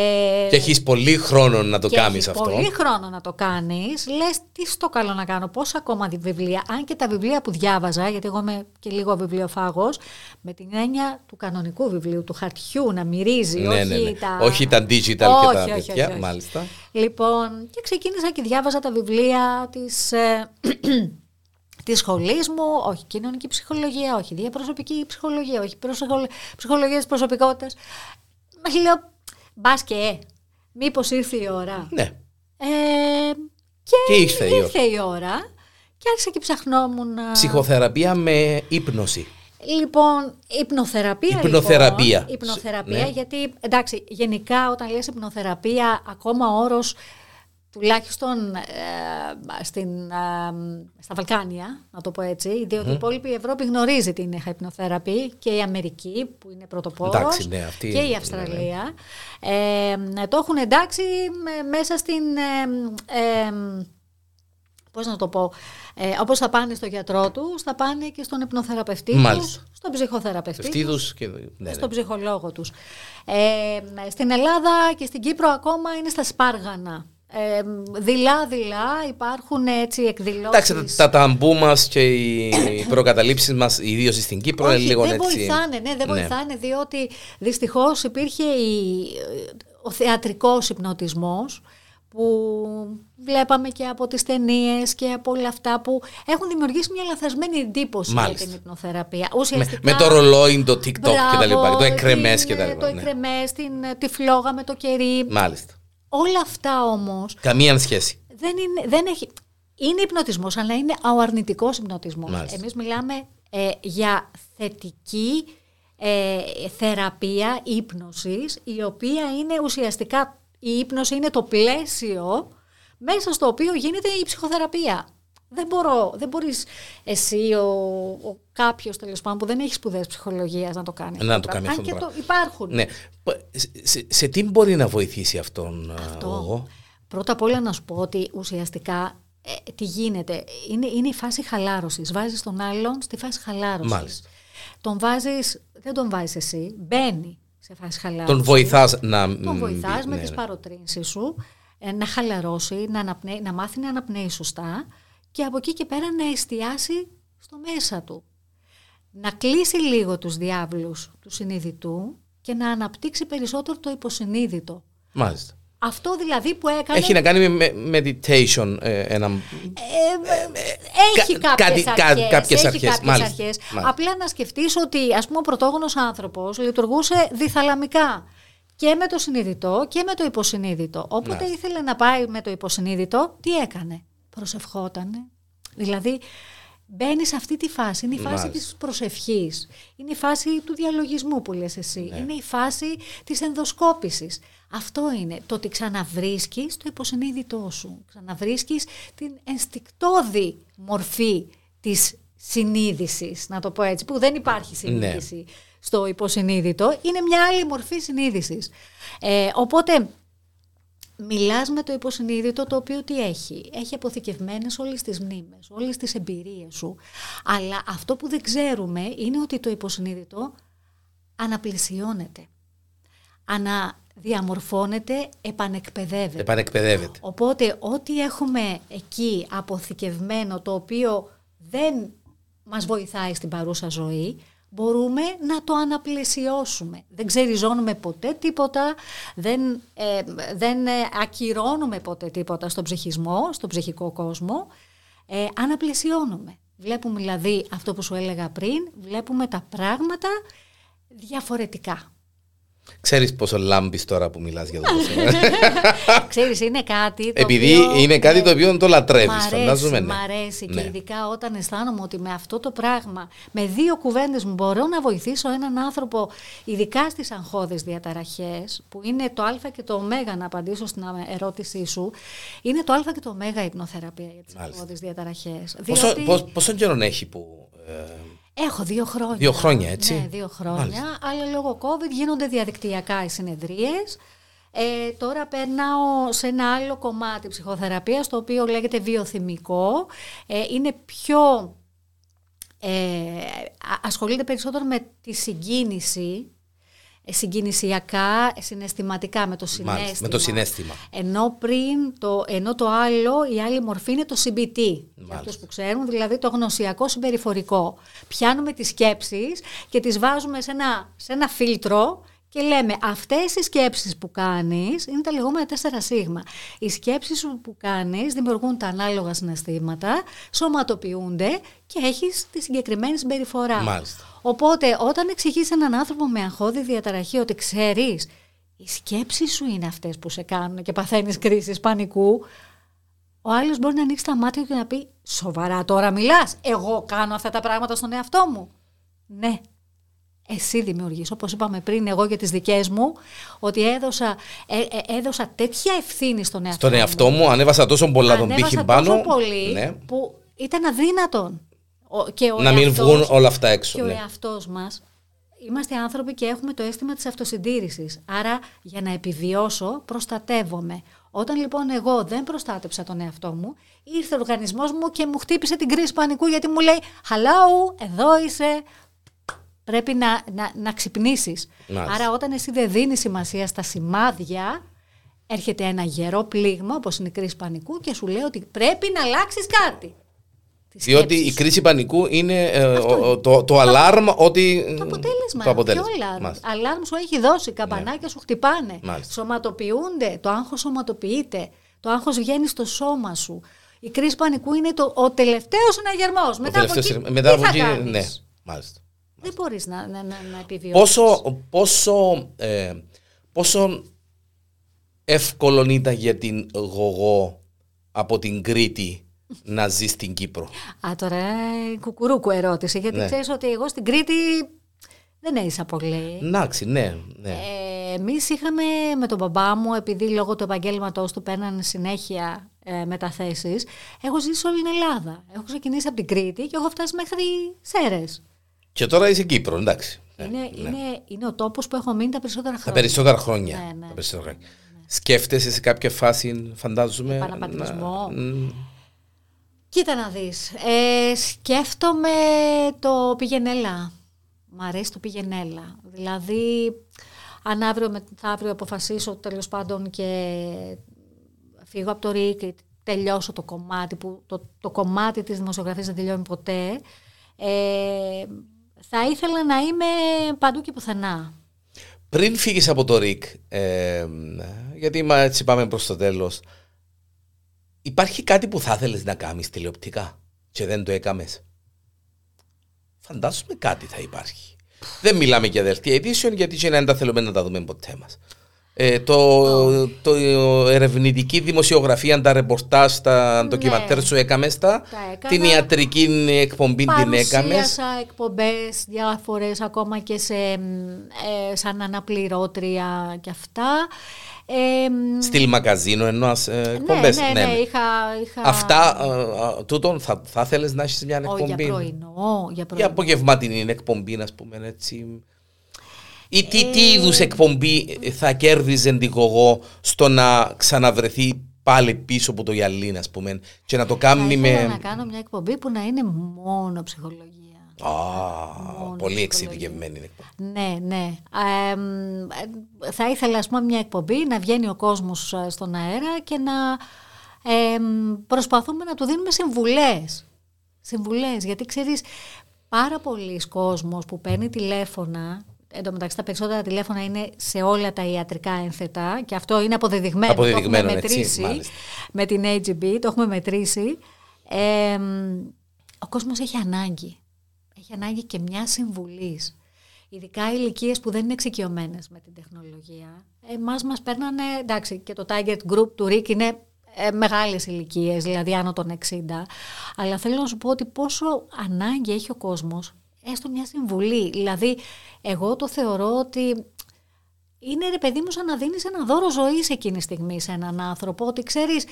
και έχεις πολύ χρόνο να το κάνεις αυτό. Πολύ χρόνο να το κάνεις. Λες, τι στο καλό να κάνω, πόσα ακόμα τη βιβλία. Αν και τα βιβλία που διάβαζα, γιατί εγώ είμαι και λίγο βιβλιοφάγος, με την έννοια του κανονικού βιβλίου, του χαρτιού να μυρίζει. Ναι, όχι, ναι, ναι. Τα... όχι τα digital όχι, και τα όχι, τέτοια. Όχι, μάλιστα. Λοιπόν, και ξεκίνησα και διάβαζα τα βιβλία της. Ε, της σχολής μου, όχι κοινωνική ψυχολογία, όχι διαπροσωπική ψυχολογία, όχι ψυχολογία της προσωπικότητας. Μα λέω, μπας και, μήπως ήρθε η ώρα. Ναι. Ε, και, και ήρθε, ήρθε η ώρα. Και άρχισα και ψαχνόμουν. Ψυχοθεραπεία με ύπνωση. Λοιπόν, υπνοθεραπεία. Υπνοθεραπεία. Λοιπόν, υπνοθεραπεία, ναι. γιατί εντάξει, γενικά όταν λες υπνοθεραπεία, ακόμα ο όρος τουλάχιστον ε, στην, ε, στα Βαλκάνια, να το πω έτσι, διότι η υπόλοιπη Ευρώπη γνωρίζει την υπνοθεραπεία και η Αμερική που είναι πρωτοπόρος ναι, αυτή, και η Αυστραλία. Ε, το έχουν εντάξει μέσα στην... πώς να το πω, ε, όπως θα πάνε στο γιατρό τους, θα πάνε και στον υπνοθεραπευτή τους, στον ψυχοθεραπευτή τους, και, ναι, ναι. στον ψυχολόγο τους. Ε, στην Ελλάδα και στην Κύπρο ακόμα είναι στα σπάργανα ε, δειλά-δειλά υπάρχουν έτσι εκδηλώσεις. Εντάξει, τα, τα ταμπού μας και οι (coughs) προκαταλήψεις μας, ιδίως στην Κύπρο, Όχι, είναι λίγο δεν έτσι. Βοηθάνε, ναι, δεν ναι. βοηθάνε, διότι δυστυχώς υπήρχε η, ο θεατρικός υπνοτισμός που βλέπαμε και από τις ταινίες και από όλα αυτά που έχουν δημιουργήσει μια λαθασμένη εντύπωση Μάλιστα. για την υπνοθεραπεία. Ουσιαστικά, με, με το ρολόι, το TikTok μπράβο, και τα λοιπά, το εκρεμές και τα λοιπά. Το ναι. εκρεμές, την, τη φλόγα με το κερί. Μάλιστα. Όλα αυτά όμως... Καμία σχέση. Δεν, είναι, δεν έχει... Είναι υπνοτισμός, αλλά είναι ο αρνητικός υπνοτισμός. Μάλιστα. Εμείς μιλάμε ε, για θετική ε, θεραπεία ύπνωσης, η οποία είναι ουσιαστικά, η ύπνωση είναι το πλαίσιο μέσα στο οποίο γίνεται η ψυχοθεραπεία. Δεν μπορώ, δεν μπορείς εσύ ο, ο κάποιος τέλος πάντων που δεν έχει σπουδές ψυχολογίας να το κάνει. Να το κάνει Αν αυτό και το το, υπάρχουν. Ναι. Σε, σε, τι μπορεί να βοηθήσει αυτόν Αυτό. εγώ. Πρώτα απ' όλα να σου πω ότι ουσιαστικά ε, τι γίνεται. Είναι, είναι η φάση χαλάρωσης. Βάζεις τον άλλον στη φάση χαλάρωσης. Μάλιστα. Τον βάζεις, δεν τον βάζεις εσύ, μπαίνει σε φάση χαλάρωσης. Τον βοηθάς να... Τον βοηθάς με ναι, τις ναι. παροτρύνσεις σου, ε, να χαλαρώσει, να, αναπνέει, να μάθει να αναπνέει σωστά και από εκεί και πέρα να εστιάσει στο μέσα του. Να κλείσει λίγο τους διάβλους του συνειδητού και να αναπτύξει περισσότερο το υποσυνείδητο. Μάλιστα. Αυτό δηλαδή που έκανε... Έχει να κάνει με meditation. Ε, ένα... Ε, έχει κα- κάποιες κάτι- κα- αρχές. κάποιες έχει αρχές, κάποιες μάλιστα, αρχές. μάλιστα. Απλά να σκεφτείς ότι ας πούμε ο πρωτόγονος άνθρωπος λειτουργούσε διθαλαμικά και με το συνειδητό και με το υποσυνείδητο. Όποτε Μάλιστα. ήθελε να πάει με το υποσυνείδητο, τι έκανε; Προσευχότανε. Δηλαδή μπαίνεις σε αυτή τη φάση. Είναι η φάση Μάλιστα. της προσευχής. Είναι η φάση του διαλογισμού που λες εσύ. Ναι. Είναι η φάση της ενδοσκόπησης. Αυτό είναι το ότι ξαναβρίσκεις το υποσυνείδητό σου. Ξαναβρίσκεις την ενστικτόδη μορφή της συνείδησης, να το πω έτσι, που δεν υπάρχει συνείδηση στο υποσυνείδητο. Είναι μια άλλη μορφή συνείδησης. Ε, οπότε μιλάς με το υποσυνείδητο το οποίο τι έχει. Έχει αποθηκευμένες όλες τις μνήμες, όλες τις εμπειρίες σου. Αλλά αυτό που δεν ξέρουμε είναι ότι το υποσυνείδητο αναπλησιώνεται. Αναδιαμορφώνεται, επανεκπαιδεύεται. Επανεκπαιδεύεται. Οπότε ό,τι έχουμε εκεί αποθηκευμένο το οποίο δεν μας βοηθάει στην παρούσα ζωή, μπορούμε να το αναπλησιώσουμε. Δεν ξεριζώνουμε ποτέ τίποτα, δεν, ε, δεν ε, ακυρώνουμε ποτέ τίποτα στον ψυχισμό, στον ψυχικό κόσμο, ε, αναπλησιώνουμε. Βλέπουμε δηλαδή αυτό που σου έλεγα πριν, βλέπουμε τα πράγματα διαφορετικά. Ξέρεις πόσο λάμπεις τώρα που μιλάς για το πώς (laughs) Ξέρεις, είναι κάτι το Επειδή οποίο, είναι κάτι ε, το οποίο το Μ' λατρεύεις, αρέσει, φαντάζομαι. μ' ναι. αρέσει Ναι. και ειδικά όταν αισθάνομαι ότι με αυτό το πράγμα, με δύο κουβέντες μου μπορώ να βοηθήσω έναν άνθρωπο, ειδικά στις αγχώδεις διαταραχές, που είναι το α και το ω, να απαντήσω στην ερώτησή σου, είναι το α και το ω υπνοθεραπεία για τις Μάλιστα. αγχώδεις διαταραχές. Πόσο, Διότι πόσο, πόσο καιρό έχει που... ε, έχω δύο χρόνια. Δύο χρόνια, έτσι. Ναι, δύο χρόνια, Μάλιστα. αλλά λόγω COVID γίνονται διαδικτυακά οι συνεδρίες. Ε, τώρα περνάω σε ένα άλλο κομμάτι ψυχοθεραπείας, το οποίο λέγεται βιοθυμικό. Ε, είναι πιο ασχολείται περισσότερο με τη συγκίνηση ε, συγκινησιακά, συναισθηματικά με το συνέστημα. με το συνέστημα. Ενώ πριν, το, ενώ το άλλο, η άλλη μορφή είναι το CBT. Για αυτούς που ξέρουν, δηλαδή το γνωσιακό συμπεριφορικό. Πιάνουμε τις σκέψεις και τις βάζουμε σε ένα, σε ένα φίλτρο και λέμε αυτές οι σκέψεις που κάνεις είναι τα λεγόμενα 4 σίγμα. Οι σκέψεις που κάνεις δημιουργούν τα ανάλογα συναισθήματα, σωματοποιούνται και έχεις τη συγκεκριμένη συμπεριφορά. Μάλιστα. Οπότε όταν εξηγείς έναν άνθρωπο με αγχώδη διαταραχή ότι ξέρεις οι σκέψεις σου είναι αυτές που σε κάνουν και παθαίνεις κρίσεις πανικού, ο άλλος μπορεί να ανοίξει τα μάτια και να πει «Σοβαρά τώρα μιλάς, εγώ κάνω αυτά τα πράγματα στον εαυτό μου». Ναι, εσύ δημιουργείς. Όπως είπαμε πριν εγώ για τις δικές μου, ότι έδωσα, ε, ε, έδωσα τέτοια ευθύνη στον εαυτό Στον εαυτό μου, ανέβασα τόσο πολλά τον πύχη πάνω. τόσο πολύ ναι. που ήταν αδύνατον. Και ο να μην βγουν όλα αυτά έξω. Και ναι. ο εαυτός μας, είμαστε άνθρωποι και έχουμε το αίσθημα της αυτοσυντήρησης. Άρα για να επιβιώσω προστατεύομαι. Όταν λοιπόν εγώ δεν προστάτεψα τον εαυτό μου, ήρθε ο οργανισμός μου και μου χτύπησε την κρίση πανικού γιατί μου λέει «Hello, εδώ είσαι, πρέπει να, να, να ξυπνήσεις. Άρα όταν εσύ δεν δίνεις σημασία στα σημάδια, έρχεται ένα γερό πλήγμα όπως είναι η κρίση πανικού και σου λέει ότι πρέπει να αλλάξεις κάτι. Διότι η κρίση πανικού είναι ε, το, το, αλάρμ ότι. Το αποτέλεσμα. Το αποτέλεσμα. Ποιο αλάρμ. σου έχει δώσει, καμπανάκια ναι. σου χτυπάνε. Μάλιστα. Σωματοποιούνται. Το άγχος σωματοποιείται. Το άγχος βγαίνει στο σώμα σου. Η κρίση πανικού είναι το, ο τελευταίος συναγερμό. Μετά, από εκεί, μετά από εκεί. Ναι, μάλιστα. Δεν μπορείς να, να, να, να επιβιώσεις. Πόσο, πόσο, ε, πόσο εύκολο ήταν για την γογό από την Κρήτη να ζεις στην Κύπρο. Α, τώρα κουκουρούκου ερώτηση, γιατί ναι. ξέρεις ότι εγώ στην Κρήτη δεν έζησα πολύ. Εντάξει, ναι. ναι. Ε, Εμείς είχαμε με τον μπαμπά μου, επειδή λόγω του επαγγέλματό του παίρνανε συνέχεια ε, μεταθέσεις, έχω ζήσει όλη την Ελλάδα. Έχω ξεκινήσει από την Κρήτη και έχω φτάσει μέχρι Σέρες. Και τώρα είσαι Κύπρο, εντάξει. Είναι, ναι. είναι, είναι ο τόπος που έχω μείνει τα περισσότερα χρόνια. Τα περισσότερα χρόνια. Ναι, ναι. Τα περισσότερα χρόνια. Ναι. Σκέφτεσαι σε κάποια φάση, φαντάζομαι. Επαναπατρισμό. Να... Κοίτα να δεις. Ε, σκέφτομαι το πηγενέλα. Μ' αρέσει το πηγενέλα. Δηλαδή, αν αύριο μεθαύριο αποφασίσω τέλος πάντων και φύγω από το ΡΙΚ και τελειώσω το κομμάτι, που, το, το κομμάτι της δημοσιογραφίας δεν τελειώνει ποτέ, ε, θα ήθελα να είμαι παντού και πουθενά. Πριν φύγεις από το ΡΙΚ, ε, γιατί έτσι πάμε προς το τέλος, υπάρχει κάτι που θα ήθελες να κάνεις τηλεοπτικά και δεν το έκαμες; Φαντάζομαι κάτι θα υπάρχει. Δεν μιλάμε για δελτία ειδήσεων γιατί και δεν τα θέλουμε να τα δούμε ποτέ μας. Ε, το, το, ερευνητική δημοσιογραφία, τα ρεπορτάζ, τα ναι. ντοκιμαντέρ σου έκαμε στα. Την ιατρική εκπομπή την έκαμες. Παρουσίασα εκπομπές διάφορες ακόμα και σε, ε, σαν αναπληρώτρια και αυτά. Ε, Στυλ μαγαζίνο ενό ε, εκπομπές. Ναι, ναι, ναι, ναι, Είχα, είχα... Αυτά, ε, τούτον θα, θα θέλεις να έχεις μια εκπομπή. για πρωινό. Για, πρωινό. για απογευματινή εκπομπή, ας πούμε έτσι. Ή τι, τι είδους εκπομπή θα κέρδιζε την κογό στο να ξαναβρεθεί πάλι πίσω από το γυαλί, ας πούμε, και να το κάνει με. να κάνω μια εκπομπή που να είναι μόνο ψυχολογία. Α, πολύ εξειδικευμένη εκπομπή. Ναι, ναι. Ε, θα ήθελα, ας πούμε, μια εκπομπή να βγαίνει ο κόσμος ε, στον αέρα και να ε, προσπαθούμε να του δίνουμε συμβουλές. Συμβουλές, γιατί ξέρεις, πάρα πολλοί κόσμος που παίρνει τηλέφωνα Εν τω μεταξύ, τα περισσότερα τηλέφωνα είναι σε όλα τα ιατρικά ένθετα και αυτό είναι αποδεδειγμένο. Αποδεδειγμένο, το έχουμε μετρήσει με την AGB, το έχουμε μετρήσει. ο κόσμος έχει ανάγκη. Έχει ανάγκη και μια συμβουλής. Ειδικά ηλικίες που δεν είναι εξοικειωμένες με την τεχνολογία. Εμάς μας παίρνανε, εντάξει, και το Target Group του RIC είναι ε, μεγάλες ηλικίες, δηλαδή άνω των 60. Αλλά θέλω να σου πω ότι πόσο ανάγκη έχει ο κόσμος έστω μια συμβουλή. Δηλαδή, εγώ το θεωρώ ότι είναι ρε παιδί μου σαν να δίνεις ένα δώρο ζωής εκείνη τη στιγμή σε έναν άνθρωπο, ότι ξέρεις,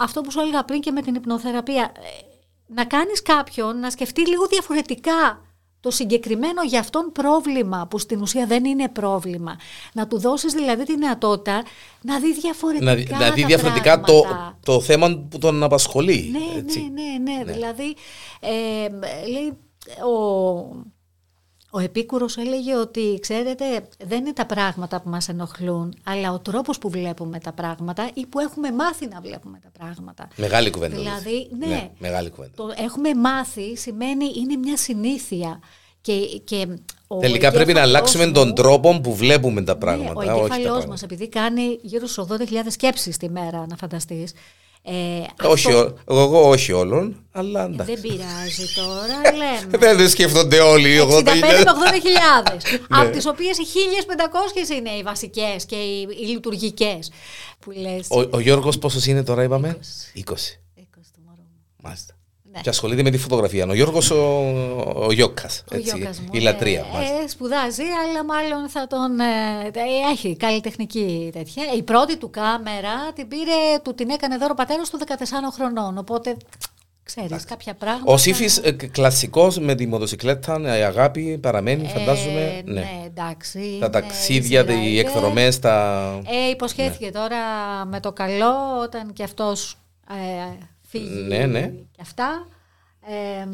αυτό που σου έλεγα πριν και με την υπνοθεραπεία, ε, να κάνεις κάποιον να σκεφτεί λίγο διαφορετικά το συγκεκριμένο για αυτόν πρόβλημα που στην ουσία δεν είναι πρόβλημα. Να του δώσεις δηλαδή τη δυνατότητα να δει διαφορετικά Να, να δει διαφορετικά το, το θέμα που τον απασχολεί. Ναι, ναι, ναι, ναι. Δηλαδή, ε, λέει, ο, ο Επίκουρος έλεγε ότι, ξέρετε, δεν είναι τα πράγματα που μας ενοχλούν, αλλά ο τρόπος που βλέπουμε τα πράγματα ή που έχουμε μάθει να βλέπουμε τα πράγματα. Μεγάλη κουβέντα. Δηλαδή, ναι, μεγάλη κουβέντα. Το έχουμε μάθει σημαίνει είναι μια συνήθεια. Και, και ο Τελικά πρέπει να εγκέφαλός αλλάξουμε μου- τον τρόπο που βλέπουμε τα πράγματα. ναι, ο όχι τα εγκέφαλός πράγματα. μας, επειδή κάνει γύρω στους 80.000 σκέψεις τη μέρα, να φανταστείς. Ε, Όχι, αυτό ό- εγώ όχι όλων, αλλά εντάξει. δεν πειράζει τώρα, λέμε. Δεν το σκέφτονται όλοι. 65 80.000. με 80.000. Ναι. Από τις οποίες οι 1500 είναι οι βασικές και οι, οι λειτουργικές. Που λες. Ο, ο Γιώργος πόσος είναι τώρα είπαμε; 20. 20 του μωρού μου. Μάλιστα. Ναι. Και ασχολείται με τη φωτογραφία. Ο Γιώργος ο, ο Γιώκας. Ο έτσι, Γιώκας μου, η λατρεία. ε, μάλιστα. ε, σπουδάζει, αλλά μάλλον θα τον. ε, ε, έχει καλλιτεχνική τέτοια. Η πρώτη του κάμερα την πήρε, του την έκανε δώρο πατέρας του 14 χρονών. Οπότε ξέρεις κάποια πράγματα. Ο Σύφης ε, κλασικός με τη μοτοσυκλέτα, η αγάπη παραμένει, φαντάζομαι. Ε, ναι. ναι, εντάξει. Τα είναι ταξίδια, easy οι rider. εκδρομές, τα... Ε, υποσχέθηκε τώρα με το καλό όταν και αυτός ε, φύγει Ναι, ναι. και αυτά. Ε,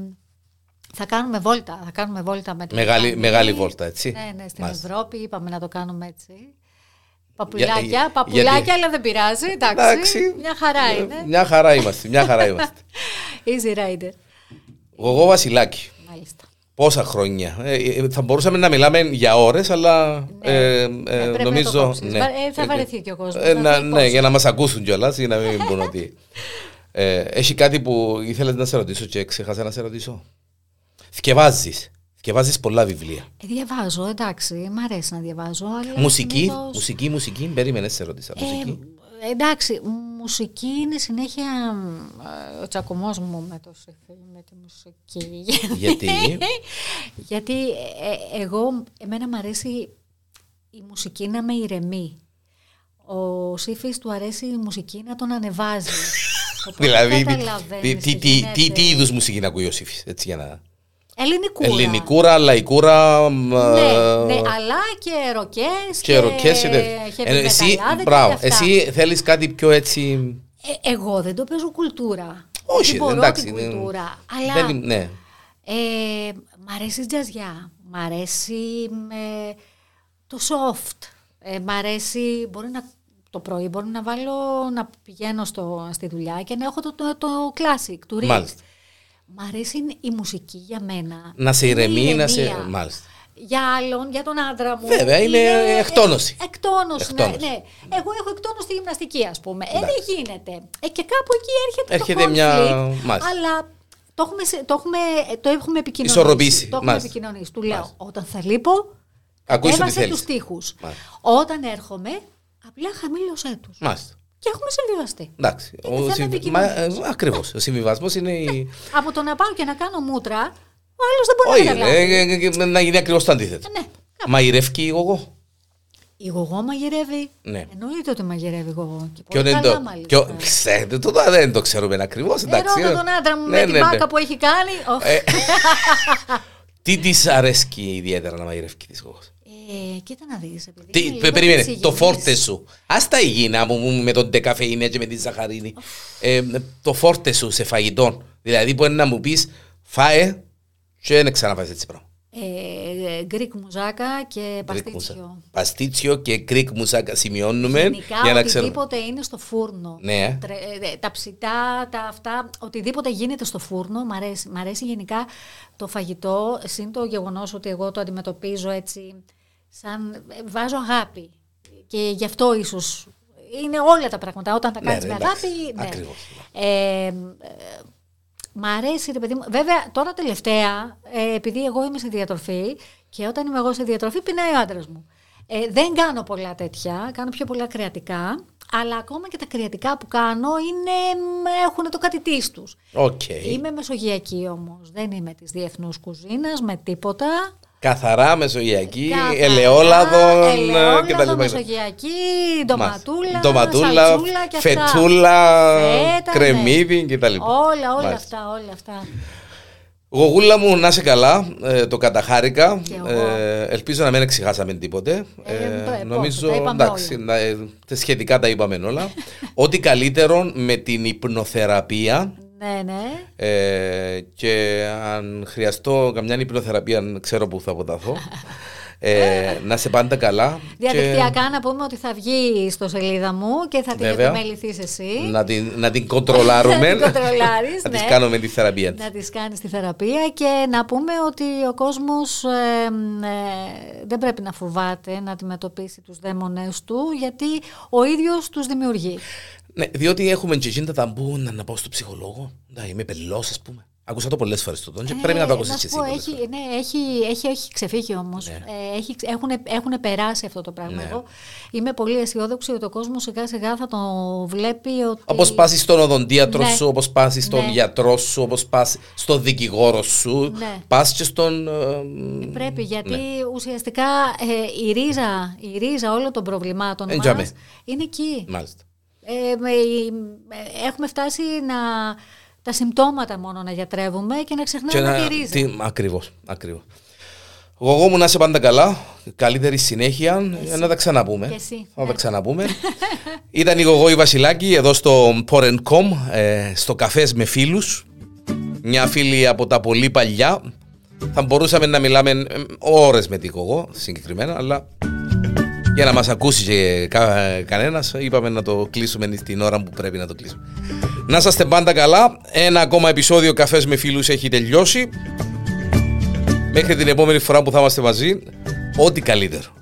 θα κάνουμε βόλτα, θα κάνουμε βόλτα με την Μεγάλη- family. μεγάλη βόλτα, έτσι. Ναι, ναι, στην Μάλιστα. Ευρώπη είπαμε να το κάνουμε έτσι. Παπουλάκια, Για- παπουλάκια, γιατί- αλλά δεν πειράζει, εντάξει, Εντάξει. μια χαρά Ε, είναι. Μια χαρά είμαστε, μια χαρά είμαστε. (laughs) Easy rider, Εγώ Βασιλάκη. μάλιστα. Πόσα χρόνια. Ε, ε, θα μπορούσαμε να μιλάμε για ώρες, αλλά Ναι, ε, ε, ναι, πρέπει να το νομίζω. κόψεις. Βα- ε, θα βαρεθεί και ο κόσμος, Ε, θα να- πει ναι, πώς. για να μας ακούσουν κιόλας, για να μην (laughs) πούν ότι. Ε, έχει κάτι που ήθελες να σε ρωτήσω και ξέχασα να σε ρωτήσω. Θκευάζεις. Θκευάζεις πολλά βιβλία. Ε, διαβάζω, εντάξει, μ' αρέσει να διαβάζω. Αλλά Μουσική, συνήθως- μουσική, μουσική. Περίμενες, σε ρωτήσα. Μουσική. Ε, εντάξει, μουσική είναι συνέχεια ε, ο τσακωμός μου με, το, σεφ- με τη μουσική. Γιατί; (laughs) Γιατί ε, εγώ, εμένα μου αρέσει η μουσική να με ηρεμεί. Ο Σύφης του αρέσει η μουσική να τον ανεβάζει. Οπότε Δηλαδή, τι, καταλαβαίνεις τι, τι τι, τι, γίνεται. τι είδους μουσική να ακούει ο Σύφης, έτσι για να... Ελληνικούρα. Ελληνικούρα, λαϊκούρα, μ, Ναι, ε, ναι, αλλά και ροκές και ροκές και τέτοια. heavy Ε, Εσύ, μεταλλάδες και μπράβο, αυτά. εσύ θέλεις κάτι πιο έτσι... Ε, εγώ δεν το παίζω κουλτούρα. Όχι, δεν μπορώ εντάξει, την δεν- κουλτούρα. Αλλά δεν είναι- ναι. ε, μ' αρέσει η τζαζιά. Μ' αρέσει με το soft. Ε, μ' αρέσει, μπορεί να, το πρωί μπορεί να βάλω, να πηγαίνω στο, στη δουλειά και να έχω το, το, το classic, του Ritz. Μάλιστα. Μ' αρέσει η μουσική για μένα. Να σε Είναι ηρεμεί, να σε... ηρεμία. Μάλιστα. Για άλλον, για τον άντρα μου. Βέβαια, είναι εκτόνωση. Εκτόνωση, ναι, Εκτόνωση. ναι. Εγώ έχω εκτόνωση στη γυμναστική, ας πούμε. Ε, δεν γίνεται. Ε, και κάπου εκεί έρχεται, Έρχεται το μια- conflict, μάλιστα. Αλλά το έχουμε, σε- το έχουμε, το έχουμε επικοινωνήσει. Ισορροπήσει, Το έχουμε μάλιστα. επικοινωνήσει. Του λέω, Μάλιστα. όταν θα λείπω, Ακούς ό,τι έβασε θέλεις. τους τοίχους. Μάλιστα. Όταν έρχομαι, απλά χαμήλωσέ τους. Μάλιστα. Και έχουμε συμβιβαστεί. Εντάξει. Είναι θέμα συμβι- επικοινωνίας. μα, ε, ακριβώς. Ο συμβιβασμός είναι η... Από το να πάω και να κάνω μούτρα, ο άλλος δεν μπορεί Όχι, να καταλάβει. ε, ε, ε, να γίνει ακριβώς το αντίθετο. Ναι. Μαϊρεύκει η εγώ. Η γογό μαγειρεύει. Ναι. Εννοείται ότι μαγειρεύει η γογό. Και Ποιο πολύ είναι καλά το. μάλιστα. ποιο- Ξέρετε, το δεν το ξέρουμε ακριβώς. Εντάξει. Ερώτα τον άντρα μου Ναι, με την ναι, ναι. μπάκα που έχει κάνει. Οχ. Ε, Τι της αρέσκει ιδιαίτερα να μαγειρεύει της εγώ. Ε, κοίτα να δεις. επειδή Τι, είναι πε- λίγο περίμενε, της το υγιεινής. φόρτε σου. Α τα υγιεινά μου μου, με τον ντεκαφεϊνέ και με τη ζαχαρίνη. Ε, το φόρτε σου σε φαγητό. Δηλαδή, μπορεί να μου πεις, φάε, και δεν ξαναφάει έτσι πράγμα. Ε, Greek μουσακά και Greek παστίτσιο. μουσα- Παστίτσιο και Greek μουσακά σημειώνουμε Γενικά για να ξέρουμε. οτιδήποτε είναι στο φούρνο. Ναι. Τρε- ε, τα ψητά, τα αυτά, οτιδήποτε γίνεται στο φούρνο, μ' αρέσει. Μ' αρέσει γενικά το φαγητό, συν το γεγονός ότι εγώ το αντιμετωπίζω έτσι, σαν ε, βάζω αγάπη. Και γι' αυτό ίσως είναι όλα τα πράγματα. Όταν τα Ναι, κάνεις ρε, με εντάξει. αγάπη, ναι. Ακριβώς. Ε, ε, Μ' αρέσει, ρε παιδί μου. Βέβαια, τώρα τελευταία, ε, επειδή εγώ είμαι σε διατροφή και όταν είμαι εγώ σε διατροφή, πεινάει ο άντρας μου. Ε, δεν κάνω πολλά τέτοια, κάνω πιο πολλά κρεατικά, αλλά ακόμα και τα κρεατικά που κάνω είναι, έχουν το κάτι τις τους. Οκ. Είμαι μεσογειακή όμως, δεν είμαι της διεθνούς κουζίνας με τίποτα. Καθαρά μεσογειακή, Καθαρά, ελαιόλαδο ελαιόλαδο, κτλ. μεσογειακή, ντοματούλα, Ντοματούλα, σαλτσούλα και αυτά. φετούλα, Φέτα, κρεμμύδι κτλ. Όλα, όλα Μάλιστα. αυτά, όλα αυτά. Γογούλα μου, να είσαι καλά, ε, το καταχάρηκα. Και εγώ. Ε, ελπίζω να μην εξηγάσαμε τίποτε. Ε, το- ε, νομίζω, πόσο, τα είπαμε εντάξει, όλα. να- ε, σχετικά τα είπαμε όλα. (laughs) Ό,τι καλύτερο με την υπνοθεραπεία Ναι, ναι. Ε, και αν χρειαστώ καμιά υπνοθεραπεία, ξέρω που θα αποταθώ. Ε, (laughs) να σε πάντα καλά. Διαδικτυακά και... να πούμε ότι θα βγει στο σελίδα μου και θα την επιμεληθείς εσύ. Να την, να την κοντρολάρουμε. (laughs) να την (laughs) να ναι. κάνουμε τη θεραπεία. Να της κάνεις τη θεραπεία και να πούμε ότι ο κόσμος ε, ε, δεν πρέπει να φοβάται να αντιμετωπίσει τους δαίμονες του γιατί ο ίδιος τους δημιουργεί. Ναι, διότι έχουμε και τα ταμπού να πάω στο ψυχολόγο. Να είμαι πελός ας πούμε. Ακούσα το πολλές φορές το τόνο και ε, πρέπει να το ακούσεις και εσύ. Έχει, ναι, έχει, έχει, έχει ξεφύγει όμως. Ναι. Ε, έχουν, έχουν περάσει αυτό το πράγμα. Ναι. Εγώ είμαι πολύ αισιόδοξη ότι ο κόσμος σιγά σιγά θα το βλέπει. Ότι... Όπως πας στον οδοντίατρο ναι. σου, όπως πας στον ναι. γιατρό σου, όπως πας στον δικηγόρο σου. Ναι. Πας και στον. Ε, πρέπει γιατί ναι. ουσιαστικά ε, η, ρίζα, η ρίζα όλων των προβλημάτων μας είναι εκεί. Μάλιστα. Ε, έχουμε φτάσει να τα συμπτώματα μόνο να γιατρεύουμε και να ξεχνάμε να, τη ρίζα. Τι, ακριβώς, ακριβώς. Εγώ μου να είσαι πάντα καλά, καλύτερη συνέχεια, εσύ. να τα ξαναπούμε. Και εσύ, να τα ναι. ξαναπούμε. (laughs) Ήταν η Γογό η Βασιλάκη εδώ στο Porencom, ε, στο καφές με φίλους. Μια φίλη από τα πολύ παλιά. Θα μπορούσαμε να μιλάμε ε, ώρες με την Γογό συγκεκριμένα, αλλά για να μας ακούσει και κα, κανένας είπαμε να το κλείσουμε στην ώρα που πρέπει να το κλείσουμε. Να είστε πάντα καλά. Ένα ακόμα επεισόδιο καφές με φίλους έχει τελειώσει. Μέχρι την επόμενη φορά που θα είμαστε μαζί, ό,τι καλύτερο.